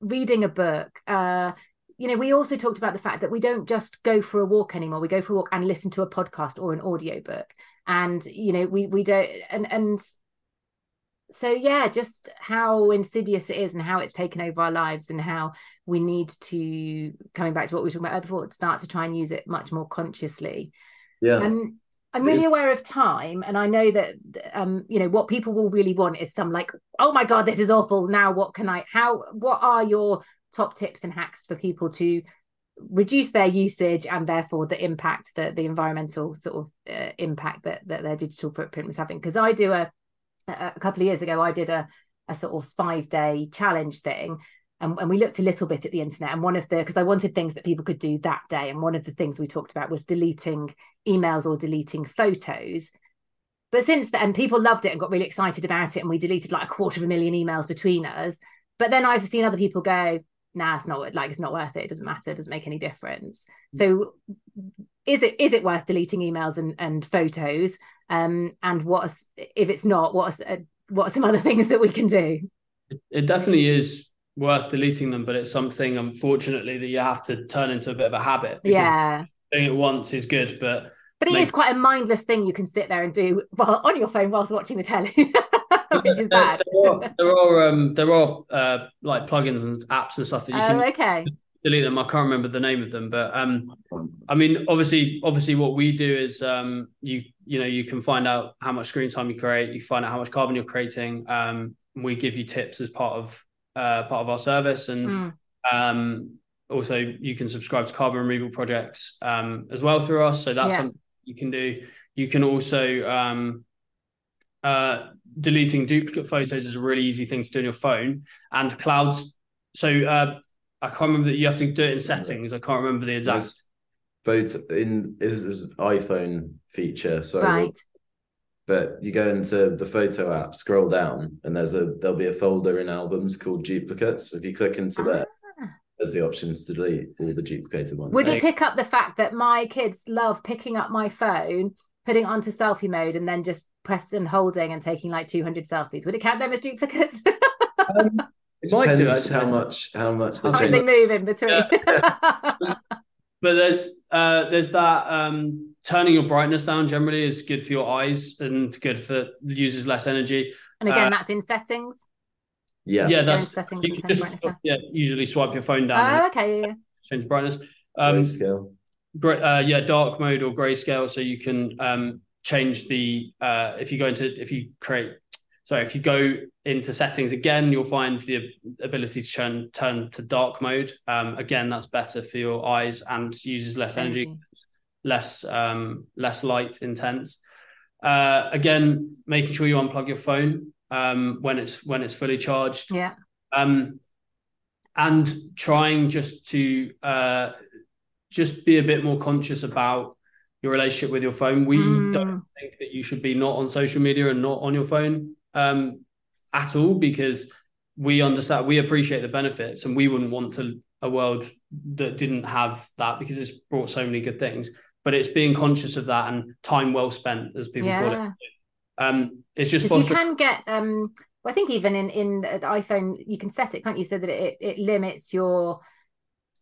reading a book, uh, you know, we also talked about the fact that we don't just go for a walk anymore. We go for a walk and listen to a podcast or an audio book. And, you know, we we don't and and so yeah just how insidious it is and how it's taken over our lives and how we need to coming back to what we were talking about before start to try and use it much more consciously. Yeah. um i'm really aware of time and i know that um you know what people will really want is some like oh my god this is awful. Now what can i how what are your top tips and hacks for people to reduce their usage and therefore the impact that the environmental sort of uh, impact that, that their digital footprint was having? Because i do a a couple of years ago i did a, a sort of five day challenge thing and, and we looked a little bit at the internet and one of the because i wanted things that people could do that day and one of the things we talked about was deleting emails or deleting photos. But since then people loved it and got really excited about it and we deleted like a quarter of a million emails between us but then i've seen other people go nah it's not like it's not worth it it doesn't matter it doesn't make any difference. Mm. So is it is it worth deleting emails and, and photos? Um and what's if it's not what's uh, what are some other things that we can do? It definitely is worth deleting them, but it's something unfortunately that you have to turn into a bit of a habit. yeah. doing it once is good, but but it Make- is quite a mindless thing you can sit there and do while on your phone whilst watching the telly which is there, bad. there are there are, um, there are uh, like plugins and apps and stuff that you oh can okay delete them. I can't remember the name of them, but um, I mean, obviously, obviously, what we do is um, you you know you can find out how much screen time you create, you find out how much carbon you're creating. Um, we give you tips as part of uh, part of our service, and Mm. um, also you can subscribe to carbon removal projects um, as well through us. So that's Yeah. something you can do. You can also um, uh, deleting duplicate photos is a really easy thing to do on your phone, and clouds. So uh, I can't remember that you have to do it in settings. I can't remember the exact. There's photo in is this iPhone feature. So right but you go into the photo app, scroll down, and there's a there'll be a folder in albums called duplicates. If you click into there, Ah. there's the options to delete all the duplicated ones. would So- it pick up the fact that my kids love picking up my phone putting it onto selfie mode and then just pressing and holding and taking like 200 selfies would it count them as duplicates Um, It Might do, depends actually. how much how much they how much change. they move in between but there's uh, there's that um, turning your brightness down generally is good for your eyes and good for uses less energy. and again Uh, that's in settings Yeah, Yeah, Go into that's settings you and can turn just yeah usually swipe your phone down oh okay yeah, yeah. change brightness. Um, grayscale. Great, uh, yeah, dark mode or grayscale, so you can um, change the uh, if you go into if you create so if you go into settings again, you'll find the ability to turn turn to dark mode. Um, again, that's better for your eyes and uses less energy, energy less um, less light intense. Uh, again, making sure you unplug your phone um, when it's when it's fully charged. Yeah. Um, and trying just to uh, just be a bit more conscious about your relationship with your phone. We mm. don't think that you should be not on social media and not on your phone um, at all because we understand we appreciate the benefits and we wouldn't want to a world that didn't have that because it's brought so many good things but it's being conscious of that and time well spent, as people yeah. call it. Um, it's just you can get. Um, I think even in in the iPhone, you can set it, can't you, so that it it limits your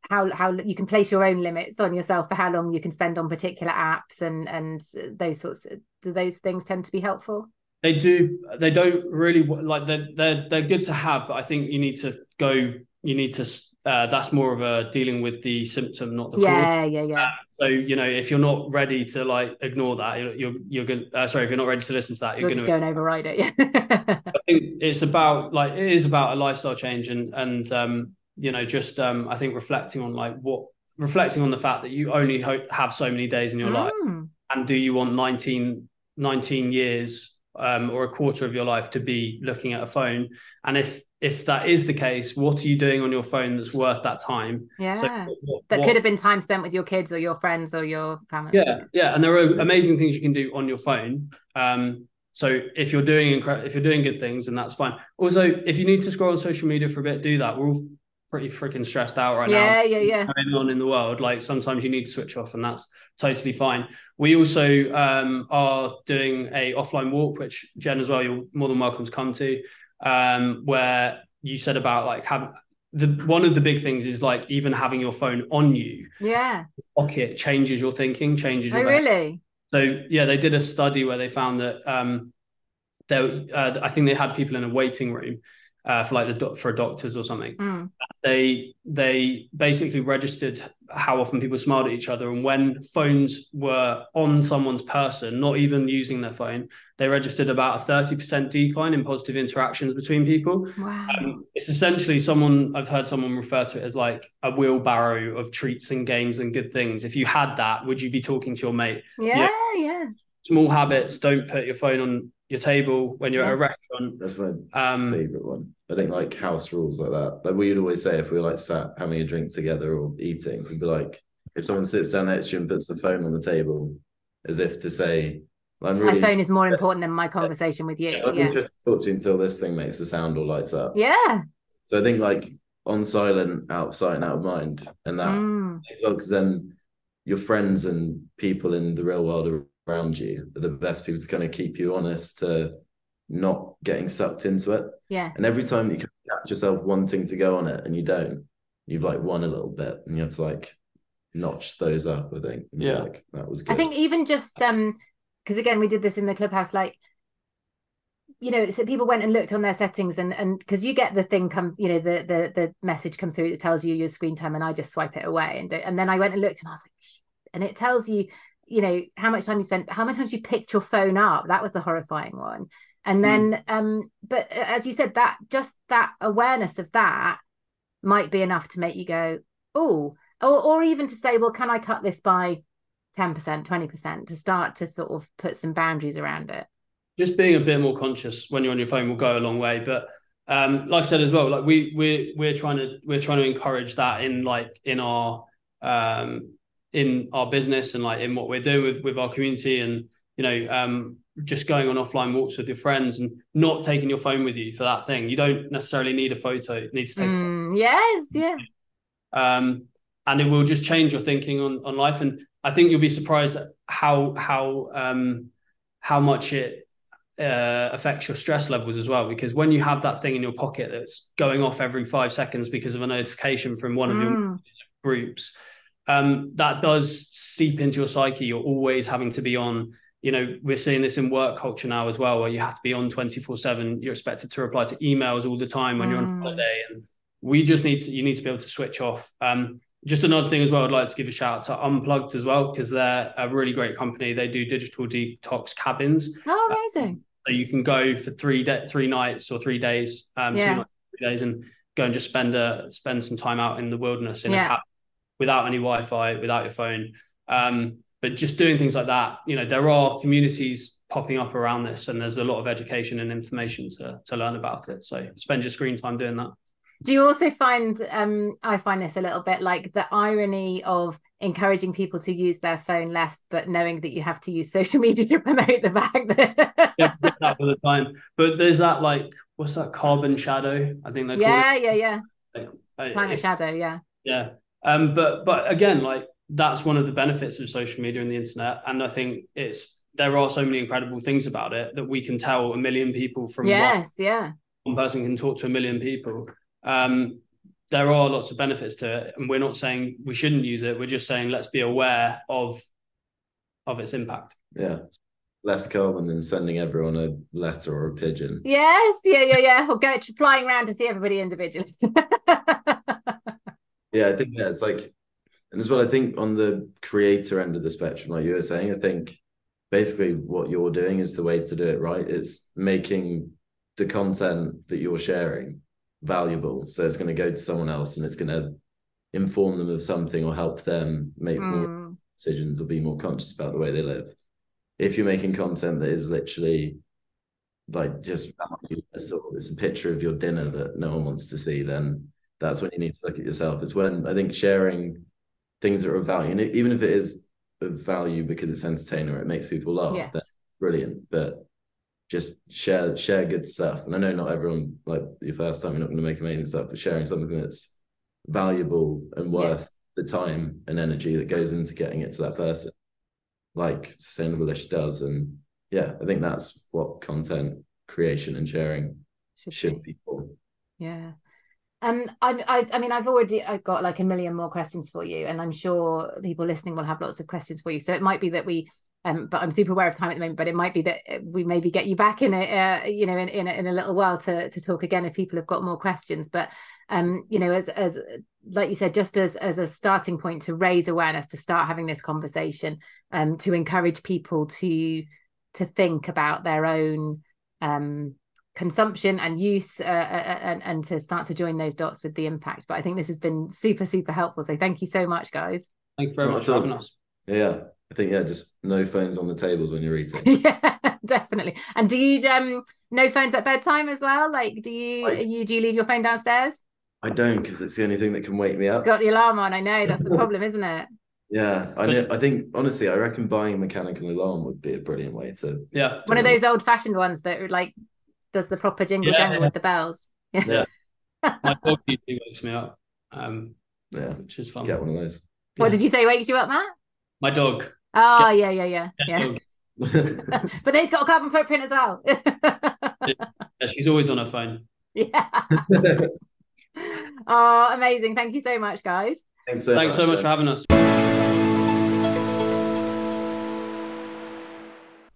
how how you can place your own limits on yourself for how long you can spend on particular apps and and those sorts. Of, do those things tend to be helpful? They do. They don't really like. They're they're they're good to have, but I think you need to go. You need to uh, that's more of a dealing with the symptom, not the yeah, cause. Yeah, yeah, uh, so you know, if you're not ready to like ignore that, you're you're, you're going. Uh, sorry, if you're not ready to listen to that, you're, you're going to go and override it. Yeah, I think it's about like it is about a lifestyle change and and um you know just um I think reflecting on like what reflecting on the fact that you only ho- have so many days in your mm. life, and do you want 19, 19 years um, or a quarter of your life to be looking at a phone and if if that is the case, what are you doing on your phone that's worth that time? Yeah. So what, that what, could have been time spent with your kids or your friends or your family. Yeah. Yeah. And there are amazing things you can do on your phone. Um, so if you're doing incre- if you're doing good things, and that's fine. Also, if you need to scroll on social media for a bit, do that. We're all pretty freaking stressed out right yeah, now. Yeah, yeah, yeah. Going on in the world, like sometimes you need to switch off, and that's totally fine. We also um, are doing a offline walk, which Jen as well. You're more than welcome to come to um, where you said about like have the one of the big things is like even having your phone on you. Yeah. Pocket changes your thinking, changes your. Oh, really? So yeah, they did a study where they found that um, there, uh, I think they had people in a waiting room uh, for like the for doctors or something. Mm. They they basically registered how often people smiled at each other, and when phones were on someone's person, not even using their phone, they registered about a thirty percent decline in positive interactions between people. Wow! Um, it's essentially someone I've heard someone refer to it as like a wheelbarrow of treats and games and good things. If you had that, would you be talking to your mate? Yeah, yeah. yeah. Small habits. Don't put your phone on your table when you're yes. at a restaurant. That's my um, favorite one. I think like house rules like that. Like we would always say if we were like sat having a drink together or eating, we'd be like, if someone sits down next to you and puts the phone on the table, as if to say, I'm really, my phone is more important than my conversation with you. I'm yeah. just talk to you until this thing makes a sound or lights up. Yeah. So I think like on silent, out of sight and out of mind, and that mm. because then your friends and people in the real world around you are the best people to kind of keep you honest to not getting sucked into it. Yeah. And every time you catch yourself wanting to go on it and you don't, you've like won a little bit and you have to like notch those up, I think. Yeah. Like, that was good. I think even just um because again we did this in the clubhouse, like you know, so people went and looked on their settings and and because you get the thing come, you know, the the the message come through that tells you your screen time, and I just swipe it away, and and then I went and looked and I was like, and it tells you you know how much time you spent how much times you picked your phone up? That was the horrifying one. And then mm. um but uh, as you said that just that awareness of that might be enough to make you go oh or, or even to say well can i cut this by 10% 20% to start to sort of put some boundaries around it. Just being a bit more conscious when you're on your phone will go a long way. But um like i said as well like we we're we're trying to we're trying to encourage that in like in our um in our business and like in what we're doing with with our community and you know um, just going on offline walks with your friends and not taking your phone with you for that thing. You don't necessarily need a photo. You need to take mm, yes yeah. Um, and it will just change your thinking on on life. And i think you'll be surprised at how how um, how much it uh, affects your stress levels as well. Because when you have that thing in your pocket that's going off every five seconds because of a notification from one of mm. your groups um, that does seep into your psyche. You're always having to be on. You know, we're seeing this in work culture now as well, where you have to be on 24 7. You're expected to reply to emails all the time when mm. you're on mm. holiday. And we just need to, you need to be able to switch off. Um, just another thing as well, I'd like to give a shout out to Unplugged as well, because they're a really great company. They do digital detox cabins. Oh, amazing. So you can go for three de- three nights or three days, um, Yeah. two nights, three days, and go and just spend a spend some time out in the wilderness in Yeah. a cabin without any Wi-Fi, without your phone. Um, but just doing things like that, you know, there are communities popping up around this, and there's a lot of education and information to to learn about it. So spend your screen time doing that. Do you also find um I find this a little bit like the irony of encouraging people to use their phone less, but knowing that you have to use social media to promote the fact that yeah, that all the time. But there's that like, what's that carbon shadow? I think they yeah, yeah, yeah. it. Like, if- shadow, yeah. Yeah. Um, but but again, like that's one of the benefits of social media and the internet. And I think it's there are so many incredible things about it that we can tell a million people from one, Yes, yeah. one person can talk to a million people. Um, there are lots of benefits to it, and we're not saying we shouldn't use it. We're just saying let's be aware of of its impact. Yeah. Less carbon than sending everyone a letter or a pigeon. Yes, yeah, yeah, yeah. Or go flying around to see everybody individually. Yeah, I think yeah, it's like, and as well, I think on the creator end of the spectrum, like you were saying, I think basically what you're doing is the way to do it, right? It's making the content that you're sharing valuable. So it's going to go to someone else and it's going to inform them of something or help them make more Mm, decisions or be more conscious about the way they live. If you're making content that is literally like just it's a picture of your dinner that no one wants to see, then that's when you need to look at yourself. It's when I think sharing things that are of value, and even if it is of value because it's entertaining or it makes people laugh, yes. that's brilliant. But just share share good stuff. And I know not everyone like your first time, you're not going to make amazing stuff, but sharing something that's valuable and worth the time and energy that goes into getting it to that person, like Sustainableish does. And yeah, I think that's what content creation and sharing Should should be for. Yeah. Um, I, I, I mean, I've already I've got like a million more questions for you, and I'm sure people listening will have lots of questions for you. So it might be that we, um, but I'm super aware of time at the moment. But it might be that uh, we maybe get you back in a, uh, you know, in in a, in a little while to to talk again if people have got more questions. But um, you know, as as like you said, just as as a starting point to raise awareness, to start having this conversation, um, to encourage people to to think about their own um consumption and use uh, uh, and, and to start to join those dots with the impact but i think this has been super super helpful so thank you so much guys Thank you very Not much for having us. Yeah, I think yeah, just no phones on the tables when you're eating. yeah definitely and do you um no phones at bedtime as well like do you I- you do you leave your phone downstairs I don't because it's the only thing that can wake me up. got the alarm on i know that's the problem isn't it Yeah, I know. I think honestly, I reckon buying a mechanical alarm would be a brilliant way to. Yeah. one of those old fashioned ones that like does the proper jingle Yeah. jangle with the bells Yeah. My dog usually wakes me up, um, Yeah, which is fun. get one of those. what did you say wakes you up matt My dog. oh yeah yeah yeah Yeah, yeah dog. but it's got a carbon footprint as well Yeah, she's always on her phone. yeah oh amazing thank you so much guys Thanks so Thanks much. so much for having us.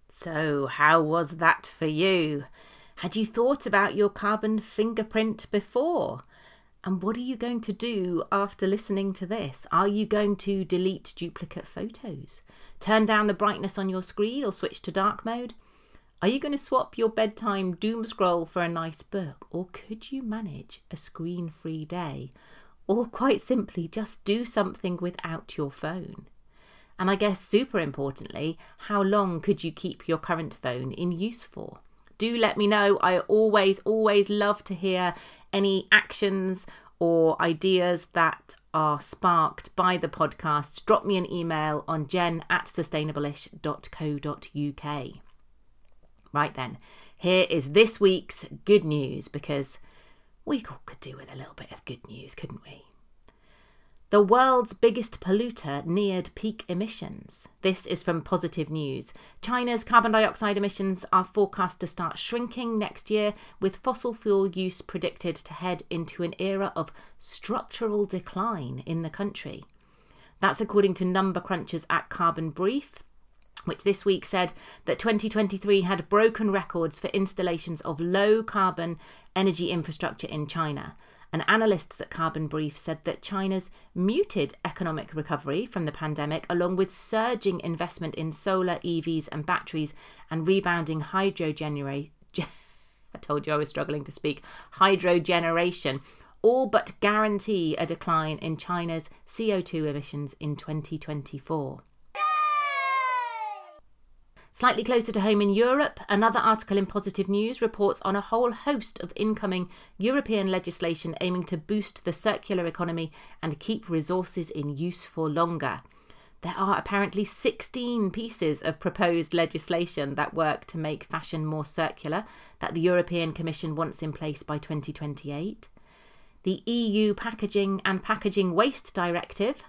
So, how was that for you? Had you thought about your carbon fingerprint before? And what are you going to do after listening to this? Are you going to delete duplicate photos? Turn down the brightness on your screen or switch to dark mode? Are you going to swap your bedtime doom scroll for a nice book? Or could you manage a screen free day? Or quite simply, just do something without your phone? And I guess super importantly, how long could you keep your current phone in use for? Do let me know. I always, always love to hear any actions or ideas that are sparked by the podcast. Drop me an email on jen at sustainableish.co.uk. Right then, here is this week's good news because we all could do with a little bit of good news, couldn't we? The world's biggest polluter neared peak emissions. This is from Positive News. China's carbon dioxide emissions are forecast to start shrinking next year, with fossil fuel use predicted to head into an era of structural decline in the country. That's according to number crunchers at Carbon Brief, which this week said that 2023 had broken records for installations of low carbon energy infrastructure in China. And analysts at Carbon Brief said that China's muted economic recovery from the pandemic, along with surging investment in solar, EVs, and batteries, and rebounding hydro generation. I told you I was struggling to speak. Hydro generation all but guarantee a decline in China's CO2 emissions in 2024. Slightly closer to home in Europe, another article in Positive News reports on a whole host of incoming European legislation aiming to boost the circular economy and keep resources in use for longer. There are apparently 16 pieces of proposed legislation that work to make fashion more circular that the European Commission wants in place by 2028 the EU Packaging and Packaging Waste Directive,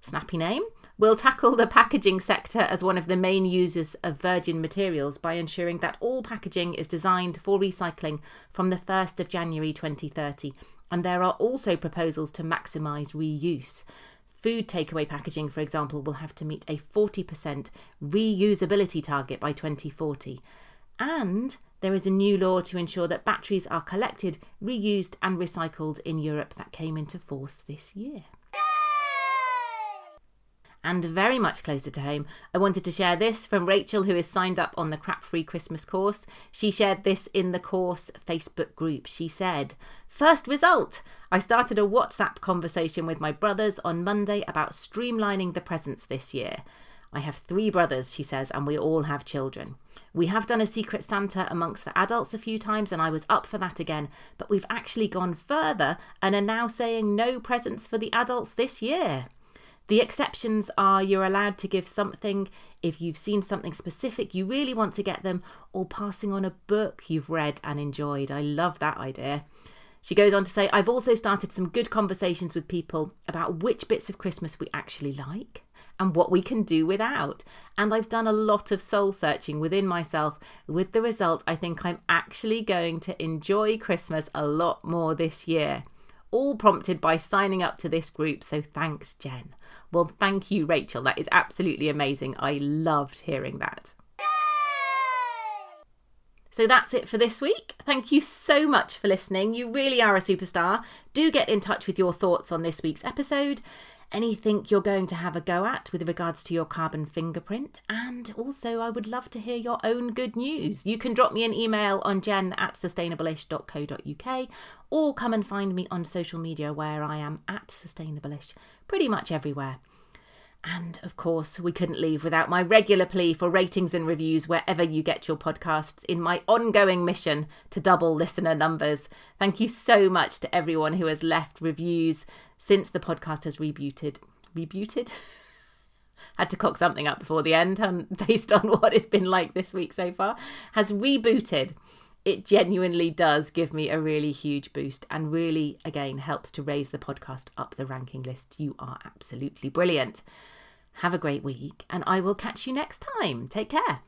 snappy name, will tackle the packaging sector as one of the main users of virgin materials by ensuring that all packaging is designed for recycling from the 1st of January 2030. And there are also proposals to maximise reuse. Food takeaway packaging, for example, will have to meet a 40% reusability target by 2040. And there is a new law to ensure that batteries are collected, reused, and recycled in Europe that came into force this year. And very much closer to home, I wanted to share this from Rachel, who is signed up on the Crap Free Christmas course. She shared this in the course Facebook group. She said, First result! I started a WhatsApp conversation with my brothers on Monday about streamlining the presents this year. I have three brothers, she says, and we all have children. We have done a Secret Santa amongst the adults a few times, and I was up for that again, but we've actually gone further and are now saying no presents for the adults this year. The exceptions are you're allowed to give something if you've seen something specific you really want to get them, or passing on a book you've read and enjoyed. I love that idea. She goes on to say, I've also started some good conversations with people about which bits of Christmas we actually like and what we can do without. And I've done a lot of soul searching within myself, with the result, I think I'm actually going to enjoy Christmas a lot more this year. All prompted by signing up to this group, so thanks, Jen. Well, thank you, Rachel. That is absolutely amazing. I loved hearing that. So that's it for this week. Thank you so much for listening. You really are a superstar. Do get in touch with your thoughts on this week's episode anything you're going to have a go at with regards to your carbon fingerprint. And also, I would love to hear your own good news. You can drop me an email on jen at sustainableish.co.uk or come and find me on social media where I am at sustainableish pretty much everywhere. And of course, we couldn't leave without my regular plea for ratings and reviews wherever you get your podcasts in my ongoing mission to double listener numbers. Thank you so much to everyone who has left reviews since the podcast has rebooted. Rebooted? Had to cock something up before the end, um, based on what it's been like this week so far. Has rebooted it genuinely does give me a really huge boost and really, again, helps to raise the podcast up the ranking list. You are absolutely brilliant. Have a great week, and I will catch you next time. Take care.